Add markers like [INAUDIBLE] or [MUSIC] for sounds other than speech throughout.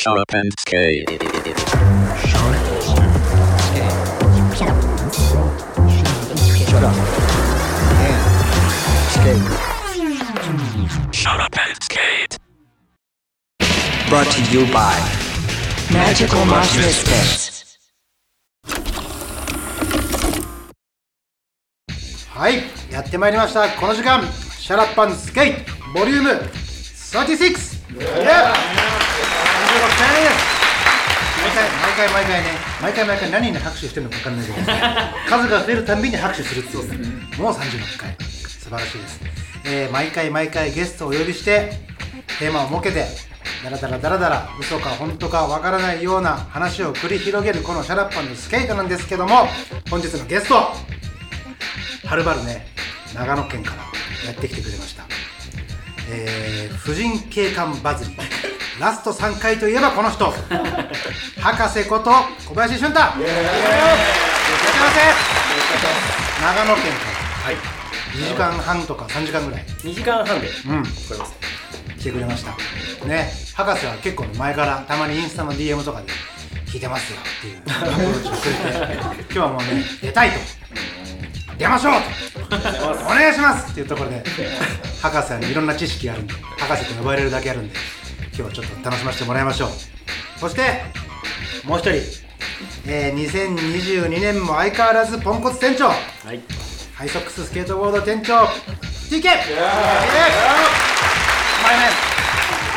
Sharp and Skate. Shut up and skate. Brought to you by Magical Mosh Misfits. はいやってまいりましたこの時間シャラッパンスケイトボリューム36 36毎回毎回毎回ね毎回毎回何に拍手してるのか分かんないけど数が増えるたびに拍手するっていうもう36回素晴らしいです、えー毎回毎回ゲストをお呼びしてテーマを設けてダラダラダラダラ嘘か本当かわからないような話を繰り広げるこのシャラッパンのスケートなんですけども本日のゲストはるばるね長野県からやってきてくれました、えー、婦人警官バズり。ラスト3回といえばこの人。[LAUGHS] 博士こと小林俊太。いらっしゃいませ。長野県。から、2時間半とか3時間ぐらい。2時間半で。うん。来れます来てくれました。ね。博士は結構前からたまにインスタの DM とかで聞いてますよっていう。アプローチをくれて今日はもうね出たいと。出ましょうと。お願いしますっていうところで博士にいろんな知識があるんで博士と呼ばれるだけあるんで今日はちょっと楽しませてもらいましょう。そしてもう一人、えー、2022年も相変わらずポンコツ店長。はい。ハイソックススケートボード店長 TK! 前面。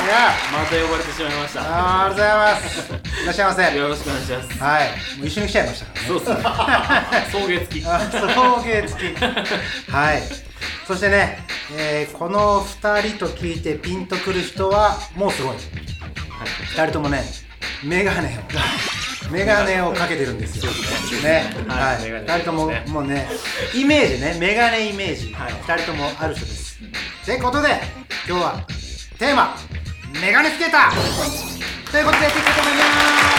いやまた呼ばれてしまいました。あーありがとうございます。いらっしゃいませ。よろしくお願いします。はい。もう一緒に来ちゃいましたからね。そうっすね。[LAUGHS] 送迎付き。あ送迎付き。[LAUGHS] はいそしてね、えーこの2人と聞いてピンとくる人はもうすごい、2人ともねメガネを。[LAUGHS] メガネをかけてるんですよ。ね。はい、はい。メガネ2人とももうねイメージねメガネイメージ、はい。2人ともある人です。ということで今日はテーマメガネスケーター。ということでやっていきたいと思います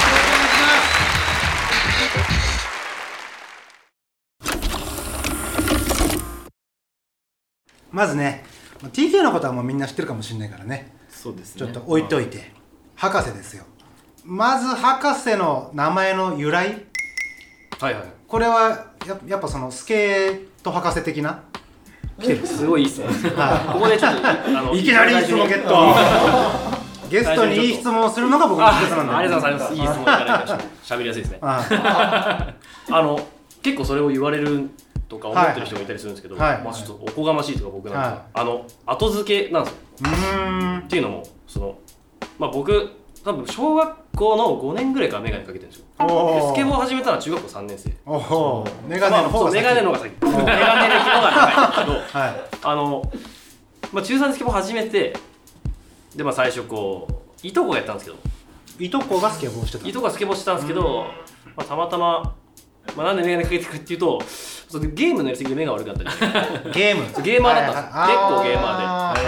まずね TK のことはもうみんな知ってるかもしれないからね。そうですね。ちょっと置いといて、博士ですよ。まず博士の名前の由来。はいはい。これはややっぱそのスケート博士的な？すごいいいっすねはここでちょっとあのいきなり質問ゲット。ゲストにいい質問をするのが僕のあ仕事なんで。ありがとうございます。いい質問いただいてしゃべりやすいですね。ああの結構それを言われるとか思ってる人がいたりするんですけど、はいはいまあ、ちょっとおこがましいとか僕なんですよ、はい。あの後付けなんですよ。っていうのもその、まあ、僕多分小学校の5年ぐらいから眼鏡かけてるんですよ。スケボー始めたのは中学校3年生。おおメガネの方がまあそうメガネの方が先。メガネ歴の方が長いんですけど [LAUGHS] はい。あの、まあ、中3でスケボー始めてでまあ最初こういとこがやったんですけど。いとこがスケボーしてた。いとこがスケボーしてたんですけど、まあ、たまたま、まあ、なんでメガネかけてくっていうとそのゲームのやりすぎで目が悪かったり。ゲーム？[LAUGHS] ゲーマーだったんですよ。はいはい。結構ゲーマー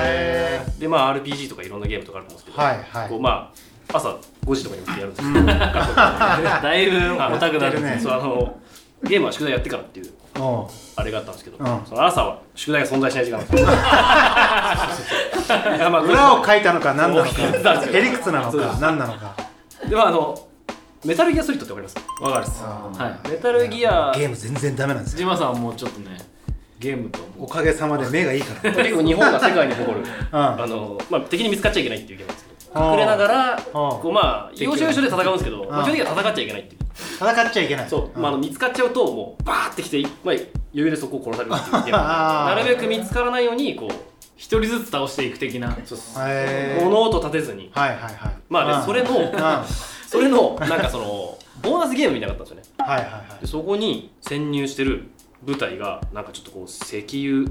で。でまあ RPG とかいろんなゲームとかあると思うんですけど、はいはい。こうまあ朝5時とかに起きてやるんですけど、だいぶオタクだやってるね。そうあのゲームは宿題やってからっていうあれがあったんですけど、うん。その朝は宿題が存在しない時間 [LAUGHS] 裏を書いたのか何なのか。へりくつなのか何なのか。でまああのメタルギアソリッドってわかります？わかるっす。あはメタルギアゲーム全然ダメなんですい。よ。ジマさんはもうちょっとね、ゲームとおかげさまで目がいいから。[LAUGHS] 結構日本が世界に誇るん。あの、まあ、敵に見つかっちゃいけないっていうゲームですけど。隠れながらあこうまあ要所要所で戦うんですけどまあ基本的には戦っちゃいけないっていう。戦っちゃいけない。そう、まあ、あの見つかっちゃうともうバーってきて、まあ、余裕でそこを殺されるっていうゲーム [LAUGHS] なるべく見つからないようにこう一人ずつ倒していく的な。物音立てずに。はいはいはい。まあうん。でそれのそれのなんかそのボーナスゲームみたいなのがあったんですよね。はいはいでそこに潜入してる部隊がなんかちょっとこう石油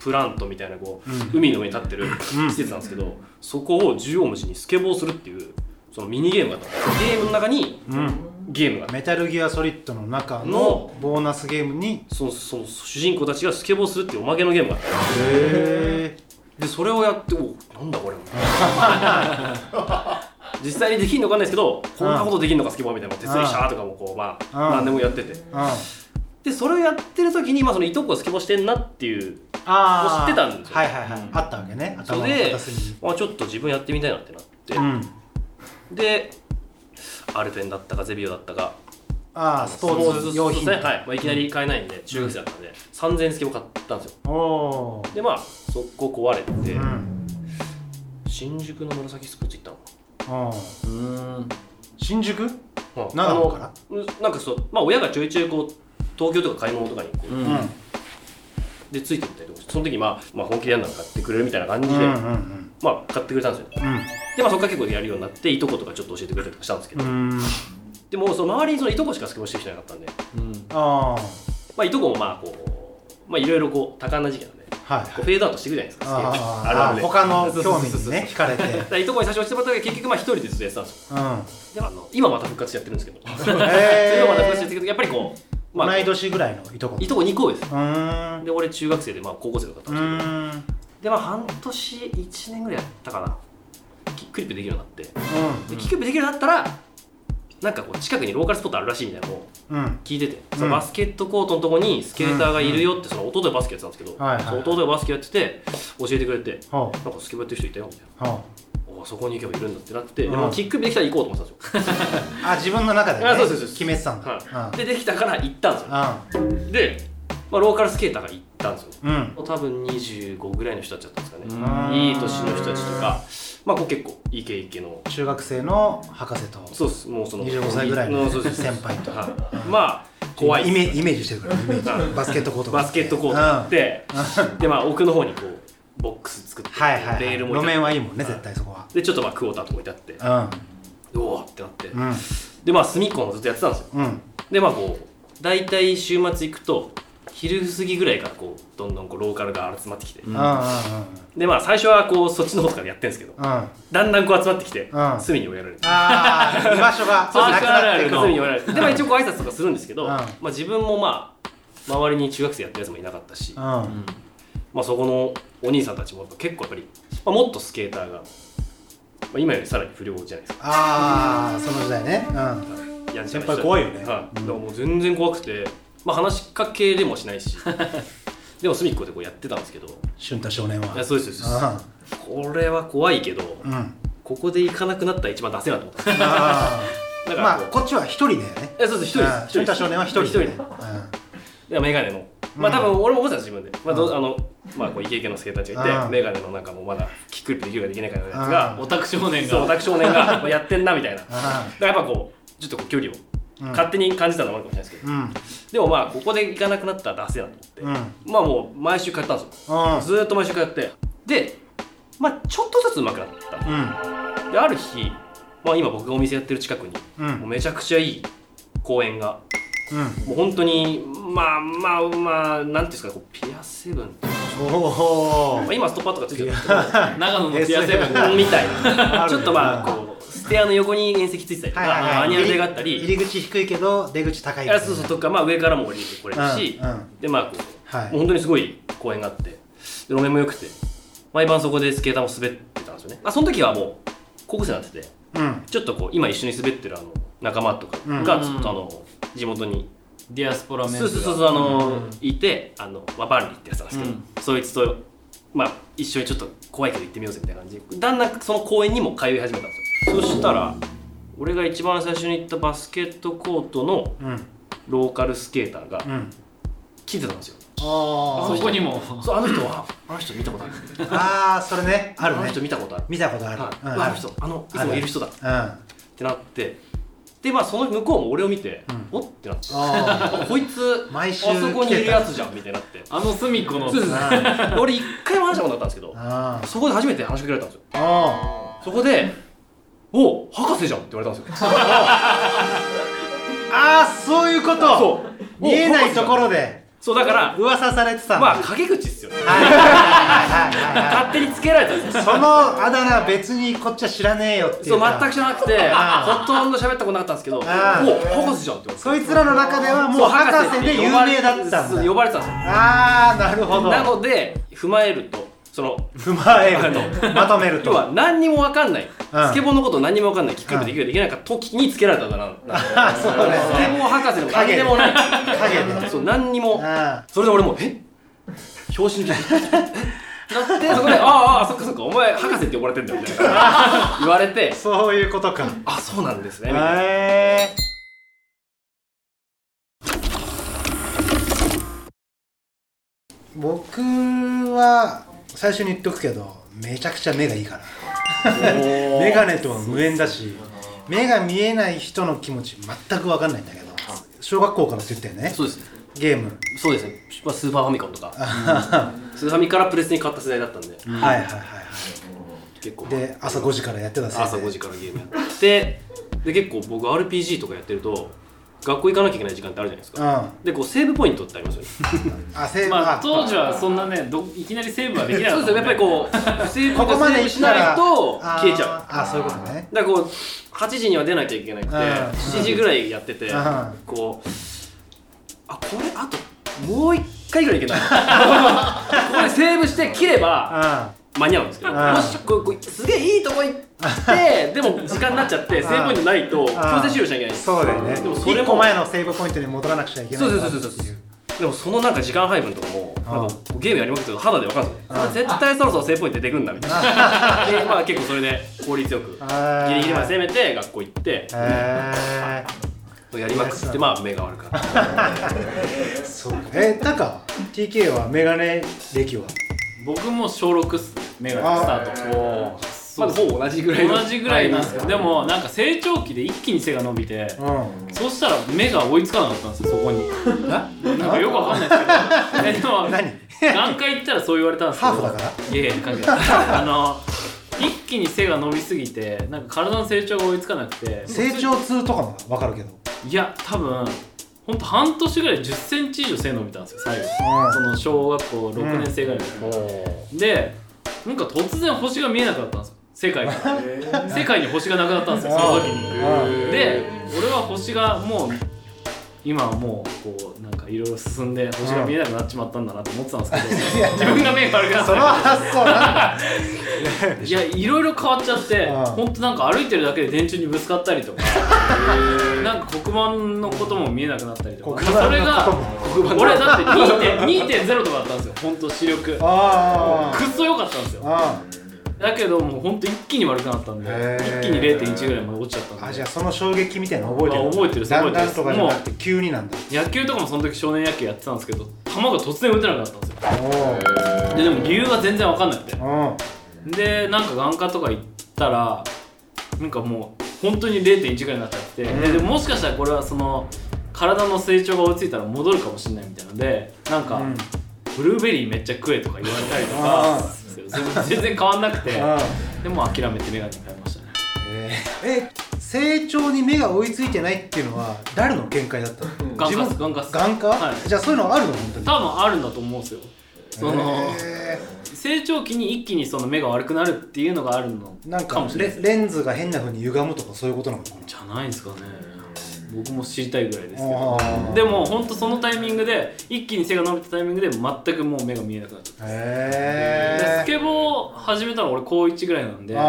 プラントみたいなこう、うん。海の上に立ってる施設なんですけど、そこを縦横無尽にスケボーするっていうそのミニゲームがあったんですゲームの中にうん。ゲームがあってメタルギアソリッドの中ののボーナスゲームにそのその主人公たちがスケボーするっていうおまけのゲームがあってへでそれをやっておなんだこれ [LAUGHS] 実際にできるのかんないですけどこんなことできるのかスケボーみたいな鉄腕シャーとかもこうまあうん。何でもやってて。でそれをやってる時に、まあ、そのいとこがスケボーしてんなっていうあー。知ってたんですよ。はいはいはい。あったわけね。それで片隅に。あちょっと自分やってみたいなってなって、うん。でアルペンだったかゼビオだったか。ああスポーツ用品。ね。はい、まあ、いきなり買えないんで中学生だったんで、3000円スケボー買ったんですよ。でまあそこ壊れて、うん。新宿の紫スポーツ行ったのうん。新宿？うん。長野から？なんかそうまあ親がちょいちょいこう東京とか買い物とかにこう、うんう。ん。でついてったりとかしてその時まあ、まあ、本気でやるなら買ってくれるみたいな感じで、うんうんまあ買ってくれたんですよ。うん。でまあそこから結構やるようになっていとことかちょっと教えてくれたりとかしたんですけど、うん。でもその周りにそのいとこしかスケボーしてる人いなかったんで。うん。あまあいとこもまあこうまあいろいろこう多感な時期なんで。あはいこうフェードアウトしていくじゃないですかスケボーああるあるで。あ他の興味にね惹かれて。だからいとこに最初教えてもらったけど結局まあ一人でずっとやってたんですよ。うん。でもあの今また復活してやってるんですけど。[LAUGHS] へ今また復活してやってえるけどやっぱりこうまあ同い年ぐらいのいとこいとこ2個上ですで俺中学生でまあ高校生だったんう。ですけどでまあ半年1年ぐらいやったかな。キックリップできるようになって。うん。でキックリップできるようになったらなんかこう近くにローカルスポットあるらしいみたいなのをうん。聞いてて、うん。そのバスケットコートのとこにスケーターがいるよってその弟がバスケやってたんですけど、はいはいその弟がバスケやってて教えてくれてほなんかスケボーやってる人いたよみたいな。うほおそこに行けばいるんだってなって、うん。でもキックできたら行こうと思ってたんですよ、う [LAUGHS] あ自分の中でねあそうそうそう決めてたんだ。はい。でできたから行ったんですよ。うで、まあ、ローカルスケーターが行ったんですよ。んうん。多分25ぐらいの人たちだったんですかね、うん。いい年の人たちとか。まあこう結構イケイケの。中学生の博士と。そうです。もうその25歳ぐらいの先輩と。はい。まあ怖いイメイメージしてるからイメージ。バスケットコート。バスケットコートって、でまあ奥の方にこうボックス作ってはいはい、はい、レールも路面はいいもんねはい絶対そこは。でちょっとまあクォーターとか置いてあってうおおってなって、んうん。でまあ隅っこもずっとやってたんですよ。うん。でまあこう大体週末行くと昼過ぎぐらいからこうどんどんこうローカルが集まってきて、うん。でまあ最初はこうそっちの方とかでやってるんですけどうん。あだんだんこう集まってきて、うん。隅に追いやられる。あー居場所が。[LAUGHS] そうなくなってくる。隅に追いやられるでまあ一応こう挨拶とかするんですけど、うん。まあ自分もまあ周りに中学生やってるやつもいなかったし、うん。まあ、そこのお兄さんたちも結構やっぱり、まあ、もっとスケーターが、まあ、今よりさらに不良じゃないですか。ああその時代ね。うん。や先輩怖いよね。はい、だからもう全然怖くて、まあ、話しかけでもしないし。[LAUGHS] でも隅っこでこうやってたんですけど。い俊太少年は。やそうですそうです。これは怖いけどうん。うんここで行かなくなったら一番出せなと思った。[LAUGHS] からまあこっちは一人だよね。いやそうです一人ですうん俊太少年は一人一人。でだよねいやメガネの。まあうん。多分俺も思ってた自分で、まあどうあのまあこうイケイケのスケーターたちがいて、うん。メガネのなんかもうまだキックリできるかできないかのやつが、オタク少年がそうオタク少年がまあやってんなみたいな。だかあらやっぱこうちょっとこう距離をうん勝手に感じたのもあるかもしれないですけど、うん。でもまあここで行かなくなったら出せなと思って、うん。まあもう毎週通ったんですよ。うん。ずーっと毎週通って。でまあちょっとずつ上手くなった。うん。である日、まあ、今僕がお店やってる近くに、うん。もうめちゃくちゃいい公園が。うん。もう本当にまあまあまあなんていうんですかねこうピアセブンっていうのおおまあ、今ストッパーとかついてるんですけど長野のピアセブンみたいな。[LAUGHS] ちょっとまあこうステアの横に縁石ついてたりとか、はいはいはい。マニュアルがあったり。入り口低いけど出口高いいやそうそうとか、まあ、上からも降りてこれるし、うんうん。でまあこう、はい。もう本当にすごい公園があって。で路面も良くて。毎晩そこでスケーターも滑ってたんですよね。あその時はもう高校生になってて。うん。ちょっとこう今一緒に滑ってるあの仲間とかがずっとあの地元に。ディアスポラメンそうそうそうそうあのいてあの、まあ、バンリーってやつなんですけど、うん。そいつと、まあ、一緒にちょっと怖いけど行ってみようぜみたいな感じ。でだんだんその公園にも通い始めたんですよそしたら俺が一番最初に行ったバスケットコートのうん。ローカルスケーターがうん。来てたんですよ。あそこにも。そうあの人は？あの人見たことある。[LAUGHS] ああそれね。あるね。の人見たことある。見たことある。はい。うん。あの人あのいつもいる人だ。っうん。てなって。でまあその向こうも俺を見て、うん。おってなって。ああ [LAUGHS] こいつ毎週あそこにいるやつじゃんみたいになって。あの隅っこの。そうですあ俺一回も話したことなかったんですけどあそこで初めて話しかけられたんですよ。あそこで「お博士じゃん」って言われたんですよ。[LAUGHS] ああそういうこと。そう。見えないところで。そうだから噂されてたまあ陰口っすよね。はい。はい。はいはいはい勝手につけられたんですよ。そのあだ名別にこっちは知らねえよっていそううか全く知らなくてあほとんど喋ったことなかったんですけど「おあ博士じゃん」って言われて。そいつらの中ではもうそう博士で有名だったんだ。そう呼ばれてたんですよ。ああなるほど。なので踏まえるとその踏まえると。[LAUGHS] まとめると。要は何にも分かんない、うん。スケボーのこと何にも分かんない。キックリップできるかできないか時につけられたんだな、あ [LAUGHS] そうね。スケボー博士でも何で。もない。影で。そう何にも。あそれで俺もえ？表紙に。なってそこで「ああああそっかそっか。お前博士って呼ばれてんだよ」みたいな言われて。そういうことか「あそうなんですね」みたいなへえ僕は最初に言っとくけどめちゃくちゃ目がいいから。メガネとは無縁だし目が見えない人の気持ち全く分かんないんだけど小学校からって言ったよね。そうですね。ゲーム。そうですね、まあ、スーパーファミコンとか。スーファミからプレスに変わった世代だったんで。はいはいはいは結構。いで朝5時からやってた朝5時からゲームやって。で結構僕 RPG とかやってると学校行かなきゃいけない時間ってあるじゃないですか。うん。でこうセーブポイントってありますよね。[LAUGHS] あせまあ当時はそんなねどいきなりセーブはできなかったそうですよ。やっぱりこう [LAUGHS] セーブここまでセーブしないと消えちゃう。あそういうことね。だからこう8時には出なきゃいけなくてうん。7時ぐらいやっててうん。こうあこれあともう一回ぐらいいけない。[LAUGHS] ここでセーブして切れば間に合うんですけどうん。もしこうこうすげえいいとこ行ってでも時間になっちゃってセーブポイントないと強制終了しなきゃいけない。んですそうだよね。でもそれも1個前のセーブポイントに戻らなくちゃいけないそうそうそうそう。そう。でもそのなんか時間配分とかもなんかゲームやりまくってると肌で分かるんですよ絶対そろそろセーブポイント出てくんだみたいな。[LAUGHS] でまあ結構それで効率よくギリギリまで攻めて学校行ってへやりまくってまあ目が悪くなったえ [LAUGHS] そうえタカ TK はメガネ歴は？僕も小6っす。メガネスタートまだほぼ同じぐらいの。同じぐらいなんですよ。でもなんか成長期で一気に背が伸びてうん。そうしたら目が追いつかなかったんですよそこに。[LAUGHS] なんかよくわかんないですけど。え [LAUGHS] でも何？何回行ったらそう言われたんですけど。ハーフだから？いやいや関係ない。[LAUGHS] あの一気に背が伸びすぎてなんか体の成長が追いつかなくて。成長痛とかも分かるけど。いや多分ほんと半年ぐらい1 0ンチ以上背伸びたんですよ最後。うん。その小学校6年生ぐらいの時。でなんか突然星が見えなくなったんですよ世界から世界に星がなくなったんですよその時に。で俺は星がもう今はもうこうなんかいろいろ進んで星が見えなくなっちまったんだなと思ってたんですけど。[LAUGHS] 自分が目が悪くなっそのたいやいろいろ変わっちゃってうん。ほんとなんか歩いてるだけで電柱にぶつかったりとか。なんか黒板のことも見えなくなったりとか。それが俺だって2.0 2.0とかだったんですよほんと視力。あくっそ良かったんですよ。あだけどもうほんと一気に悪くなったんで一気に0.1ぐらいまで落ちちゃったんで。あじゃあその衝撃みたいなの覚えてるあ覚えてるだんだん覚えてる。とかじゃなくて急になんだ。野球とかもその時少年野球やってたんですけど球が突然打てなくなったんですよ。おででも理由が全然分かんなくて。でなんか眼科とか行ったらなんかもう本当に0.1ぐらいになっちゃって、うん。ででももしかしたらこれはその体の成長が追いついたら戻るかもしれないみたいなのでなんか、うん。ブルーベリーめっちゃ食えとか言われたりとあか [LAUGHS] 全然変わんなくて。あでもう諦めてメガネに変えましたね。え成長に目が追いついてないっていうのは誰の見解だったの？眼科っす眼科っす眼科、はい。じゃあそういうのあるの？本当に。多分あるんだと思うんですよ。そのへ成長期に一気にその目が悪くなるっていうのがあるのーなんかレレンズが変な風に歪むとかそういうことなのかじゃないですかね僕も知りたいぐらいですけあどー。でも本当そのタイミングで一気に背が伸びたタイミングで全くもう目が見えなくなっちゃったなでへスケボー始めたの俺高1ぐらいなんでで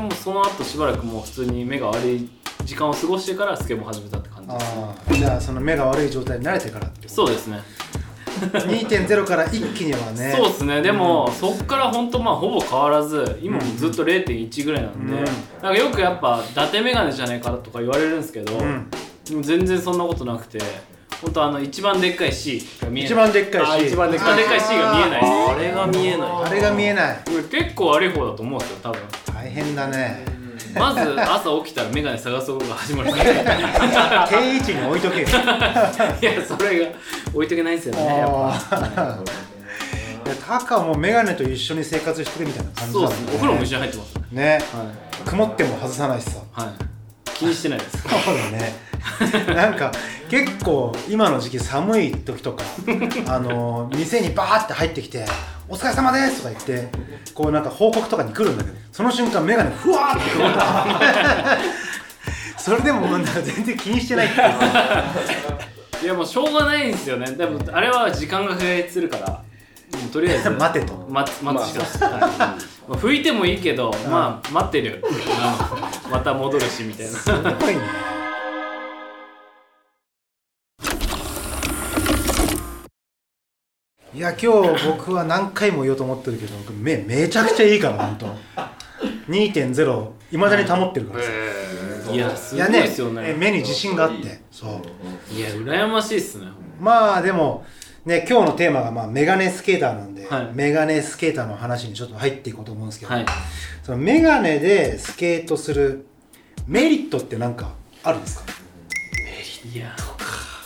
もその後しばらくもう普通に目が悪い時間を過ごしてからスケボー始めたって感じーですじゃあその目が悪い状態に慣れてからってこと？そうですね2.0から一気にはね。そうですね。でも、そっから本当まあほぼ変わらず今もずっと0.1ぐらいなんで、うん。なんかよくやっぱ伊達メガネじゃないかとか言われるんですけど、うん。全然そんなことなくて本当あの一番でっかい C が見えない。一番でっかいしあ一番でっかいでっかい C が見えない。あれが見えない。あれが見えない。結構悪い方だと思うんですよ多分。大変だねまず朝起きたらメガネ探すことが始まるからい定位置に置いとけよ。やそれが置いとけないんですよねやっぱ。タカもメガネと一緒に生活してるみたいな感じだもんそうですね。お風呂も一緒に入ってます。ねね。はい、曇っても外さないしさ。はい、気にしてないです。そうだね [LAUGHS] なんか結構今の時期寒い時とか [LAUGHS] あの店にバーって入ってきて「お疲れ様です」とか言ってこうなんか報告とかに来るんだけどその瞬間メガネふわーってくるからそれでもなんか全然気にしてないっていう。[LAUGHS] いやもうしょうがないんですよね。でもあれは時間が増えするから。もうとりあえず。待てと。待つ待つしかない。まあ拭いてもいいけど、まあ待ってる。よまた戻るしみたいな。すごいねいや今日僕は何回も言おうと思ってるけど僕目めちゃくちゃいいから本当。2.0いまだに保ってるからさ、いやすごいですよね。え目に自信があってそう。いや羨ましいっすねま。あでもね今日のテーマがまあメガネスケーターなんで、はい。メガネスケーターの話にちょっと入っていこうと思うんですけど、はい。そのメガネでスケートするメリットって何かあるんですか？いや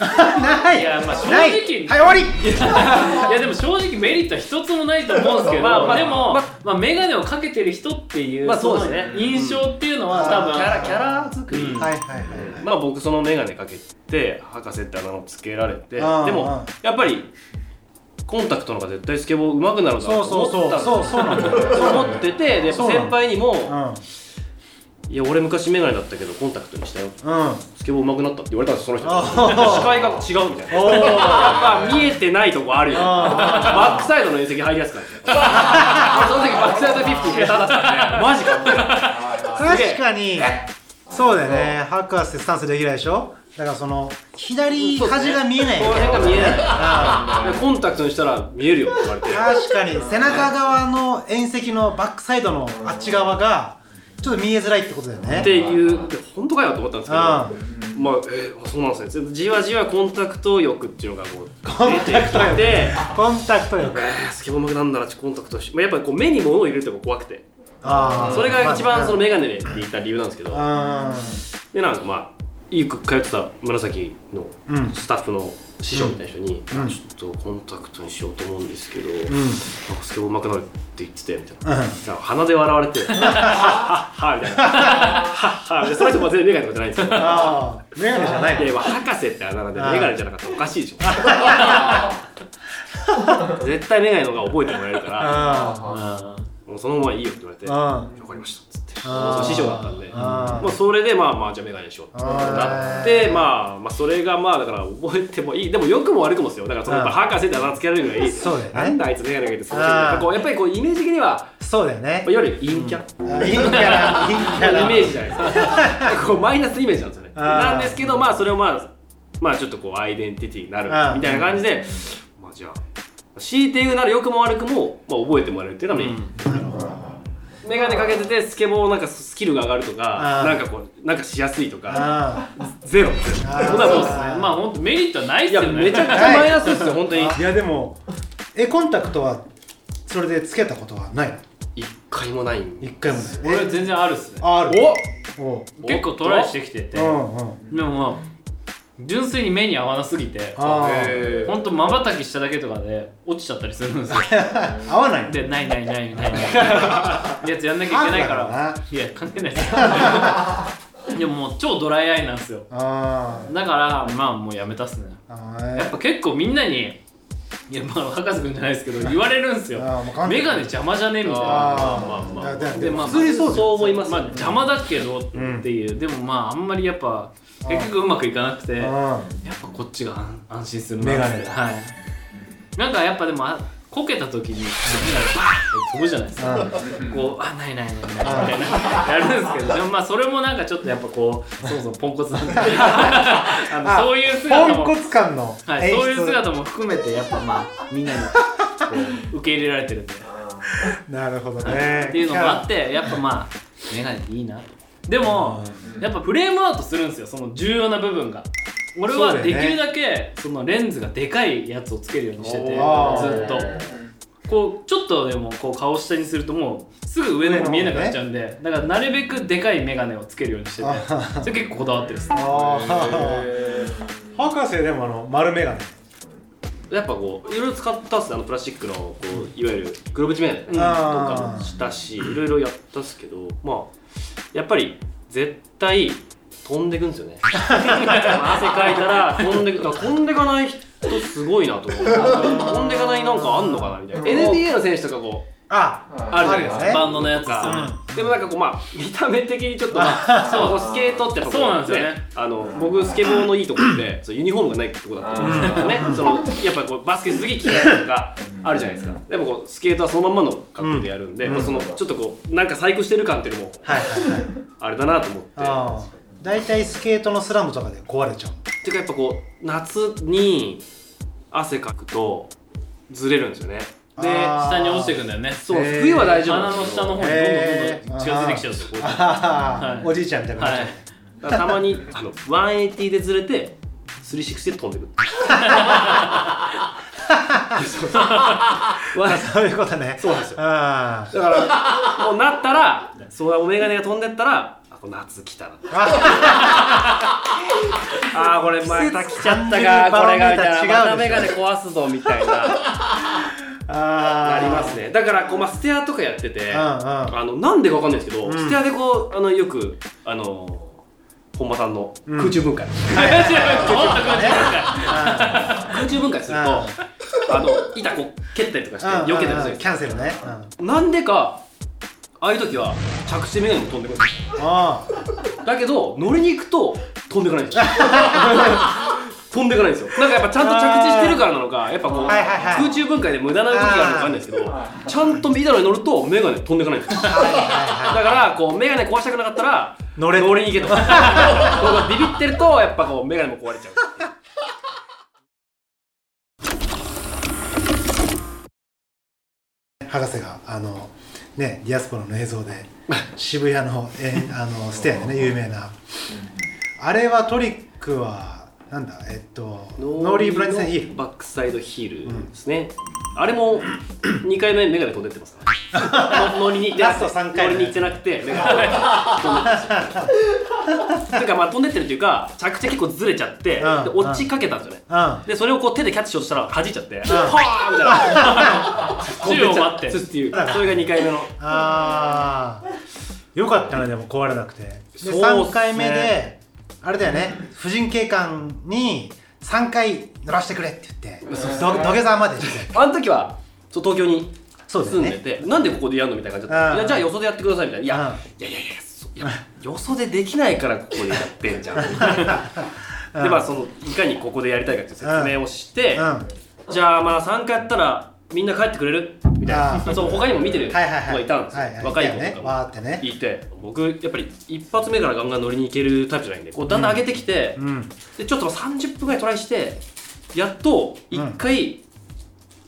ない。いやまあ正直ない。はい終わり。いやでも正直メリットは一つもないと思うんですけど、まあまあでも、ままあ、眼鏡をかけてる人っていう,、まあそうですね。の印象っていうのは多分。キャラキャラ作り、うん。はいはいはい。まあ僕その眼鏡かけて博士ってあだ名をつけられてであーあもやっぱりコンタクトの方が絶対スケボー上手くなるだろそうそうそうと思ったんですよ。そうそうなんだよ。そう思っててでやっぱ先輩にもうん「いや俺昔眼鏡だったけどコンタクトにしたよ。うん。スケボー上手くなった」って言われたんですよその人。あ視界が違うみたいな。やっぱ見えてないとこあるよバックサイドの遠石入りやすかった。[LAUGHS] その時バックサイド50下手だったんで。マジかって確かに。そうだよね。博士スタンスできないでしょ？だからその左端が見えない。この辺が見えない。あでコンタクトにしたら見えるよって言われて。確かに。背中側の遠石のバックサイドのあっち側がちょっと見えづらいってことだよね。っていうで本当かよと思ったんですけどあまあ、えー、そうなんですね。じわじわコンタクト欲っていうのがこう出てきてコンタクト力えースケボー上手くなんだらコンタクトし、まあ、やっぱりこう目に物を入れるってのが怖くて。あーそれが一番そのま眼鏡で言った理由なんですけどあでなんかまあよく通ってた紫のうん。スタッフの師匠みたいな人に、うん。ちょっとコンタクトにしようと思うんですけど、うん。なんかスケボー上手くなるって言っててみたいな、うん。鼻で笑われて「[LAUGHS] はっはっは」みたいな「はっは」でその人も全然眼鏡とかじゃないんですよああメガネじゃないいや博士ってあだ名であーメガネじゃなかったらおかしいでしょ絶対メガネの方が覚えてもらえるからもうそのままいいよって言われて「あわかりました」っつって師匠だったんであーまあそれでまあまあじゃあメガネにしようってなってまあまあそれがまあだから覚えてもいい。でも良くも悪くもですよ。だからそのやっぱ博士って名つけられるぐらいそうだよね。なんだあいつメガネかけてそうしてるあーやっぱりこうイメージ的にはそうだよね。いわゆる陰キャ。あいいキャラいいキャライメージじゃないです。か [LAUGHS] こうマイナスイメージなんですよね。なんですけどまあそれをまあまあちょっとこうアイデンティティになるみたいな感じでまあじゃあ強いて言うなら良くも悪くも、まあ、覚えてもらえるっていうのはメリット、メガネかけててスケボーなんかスキルが上がるとかなんかこうなんかしやすいとか。あゼロ。そんなもうですね。まあ本当メリットはないっいやすよね。めちゃくちゃマイナスですよ本当に。あいやでもえコンタクトはそれでつけたことはないの？一回もない。ん一回もない。俺全然あるっすね。あある。おお結構トライしてきてて。うんうん。でもまあ純粋に目に合わなすぎてあへー。ほんとまばたきしただけとかで落ちちゃったりするんですよ。あ [LAUGHS] 合わないでないないないないない。[LAUGHS] やつやんなきゃいけないから。いや関係ない。で [LAUGHS] すでももう超ドライアイなんですよ。あだからまあもうやめたっすね。やっぱ結構みんなにいやまあ博士くんじゃないですけど [LAUGHS] 言われるんですよ。あーもう完全にメガネ邪魔じゃねみたいな。まあまあででまあ普通にそう思いますまあ邪魔だけどっていう、でもまああんまりやっぱ結局うまくいかなくてやっあぱこっちが安安心するなメガネってはい。なんかやっぱでもあこけた時にメガネバーって飛ぶじゃないですか。こうあないないないないみたいなやるんですけど [LAUGHS] でもまあそれもなんかちょっとやっぱこうそもそもポンコツなんで。[LAUGHS] あのあそういう姿もポンコツ感のはい、そういう姿も含めてやっぱまあみんなに受け入れられてるんで。[LAUGHS] なるほどね。っていうのもあってやっぱまあメガネっていいな。とでもやっぱフレームアウトするんですよその重要な部分が俺はできるだけそのレンズがでかいやつをつけるようにしててずっと。こうちょっとでもこう顔下にするともうすぐ上の方見えなくなっちゃうんでだからなるべくでかいメガネをつけるようにしててそれ結構こだわってるっすね。博士でもあの丸メガネ。やっぱこういろいろ使ったっすね。あのプラスチックのこういわゆる黒縁メガネとかもしたしいろいろやったっすけどまあやっぱり絶対飛んでくんですよね。[LAUGHS] 汗かいたら飛んでく飛んでかない人すごいなと思って飛んでかないなんかあんのかなみたいな。NBA の選手とかこうああるじゃないですかね。バンドのやつですよね。かでもなんかこうまあ見た目的にちょっとまあ [LAUGHS] そう。スケートってやっぱこそうなんですよね。あの僕スケボーのいいところってそうユニフォームがないってことだと思うんですけどねそのやっぱこうバスケする時着替えとかあるじゃないですか。でもこうスケートはそのまんまの格好でやるんで、まあそのちょっとこうなんか細工してる感っていうのもはいはいはい。あれだなと思って。ああ大体スケートのスラムとかで壊れちゃう。ていうかやっぱこう夏に汗かくとずれるんですよね。であー。下に落ちてくんだよね。そうへー冬は大丈夫鼻の下の方にどんどんどんどん近づいてきちゃうんですよこう。はいあー。おじいちゃんみたいなはい。感だからたまにあの180でずれて360で飛んでく。[LAUGHS] るじそういうことね。そうなんですよ。だからもうなったらそうお眼鏡が飛んでったら夏来たな [LAUGHS] あーこれまた来ちゃったかこれがみた。いなまた眼鏡壊すぞみたいな。あー。ありますね。だからこう、まあ、ステアとかやってて、うん。うんあのなんでかわかんないですけど、んステアでこうあのよくあの本間さんの空中分解、空中分解。すると、あの板こう蹴ったりとかして避けたりするんですキャンセルね。うん。なんでかああいう時は着地メガネも飛んでくるんです。あだけど乗りに行くと飛んでいかないんですよ。[LAUGHS] 飛んでいかないんですよ。なんかやっぱちゃんと着地してるからなのかやっぱこう、はいはいはい。空中分解で無駄な動きがあるのかわかんないですけどちゃんとミダルに乗るとメガネ飛んでいかないんですよ。あはいはいはだからこうメガネ壊したくなかったら乗れ乗りに行けと。[LAUGHS] こうビビってるとやっぱこうメガネも壊れちゃう。い博士があのねディアスポラの映像で渋谷のえあのステアでね有名な。あれはトリックはなんだ？えっとノーリーブランチセンヒー。ルバックサイドヒールですね、あれも2回目メガネ飛んでってますか？ら乗りに行ってなくて。ラスト三回目。乗りに行ってなくてメガネ。飛んでってかまあ飛んでってるっていうか着地結構ずれちゃって、うん。で落ちかけたんですよね、うん。でそれをこう手でキャッチしようとしたら弾いちゃって、はーみたいな。[LAUGHS] 宙を待ってっていう。それが2回目の。ああよかったねでも壊れなくて。でそうっすね。3回目であれだよね。婦人警官に3回乗らせてくれって言って。ど土下座までして。あの時はそう東京に住んでて、なんでここでやるのみたいな感じだった。うん。いやじゃあよそでやってくださいみたいな。いや、うん。いやいやいやそいやよそでできないからここでやってんじゃん。[LAUGHS] でまあそのいかにここでやりたいかっていう説明をして、うん。じゃあまあ3回やったらみんな帰ってくれる？みたいあなそう他にも見てる子はいはいはい。がいたんですよ、はいはい。若い子たよねとかもわーってね。いて。僕やっぱり一発目からガンガン乗りに行けるタイプじゃないんでこうだんだん上げてきて、うん。でちょっと30分ぐらいトライしてやっと1回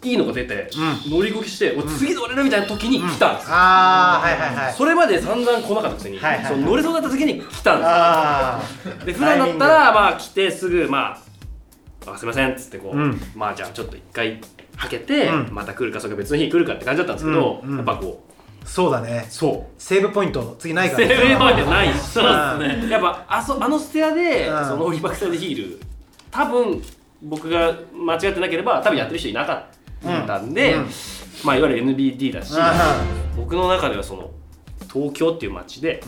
いいのが出て、乗り動きして、お次乗れるみたいな時に来たんですよ、ああはいはいはい。それまで散々来なかったくせに、はいはいはい。その乗れそうだった時に来たんですよ。ああで普段だったらまあ来てすぐまああすいませんっつってこう、うん。まあじゃあちょっと一回はけて、うん。また来るかそれか別の日に来るかって感じだったんですけど、うんうん。やっぱこうそうだね。そう。セーブポイント次ないからセーブポイントない。しそうですね。やっぱあそあのステアで、うん。そのオリバクサイドヒール多分僕が間違ってなければ多分やってる人いなかったんで、まあいわゆる NBD だし、あ僕の中ではその東京っていう街で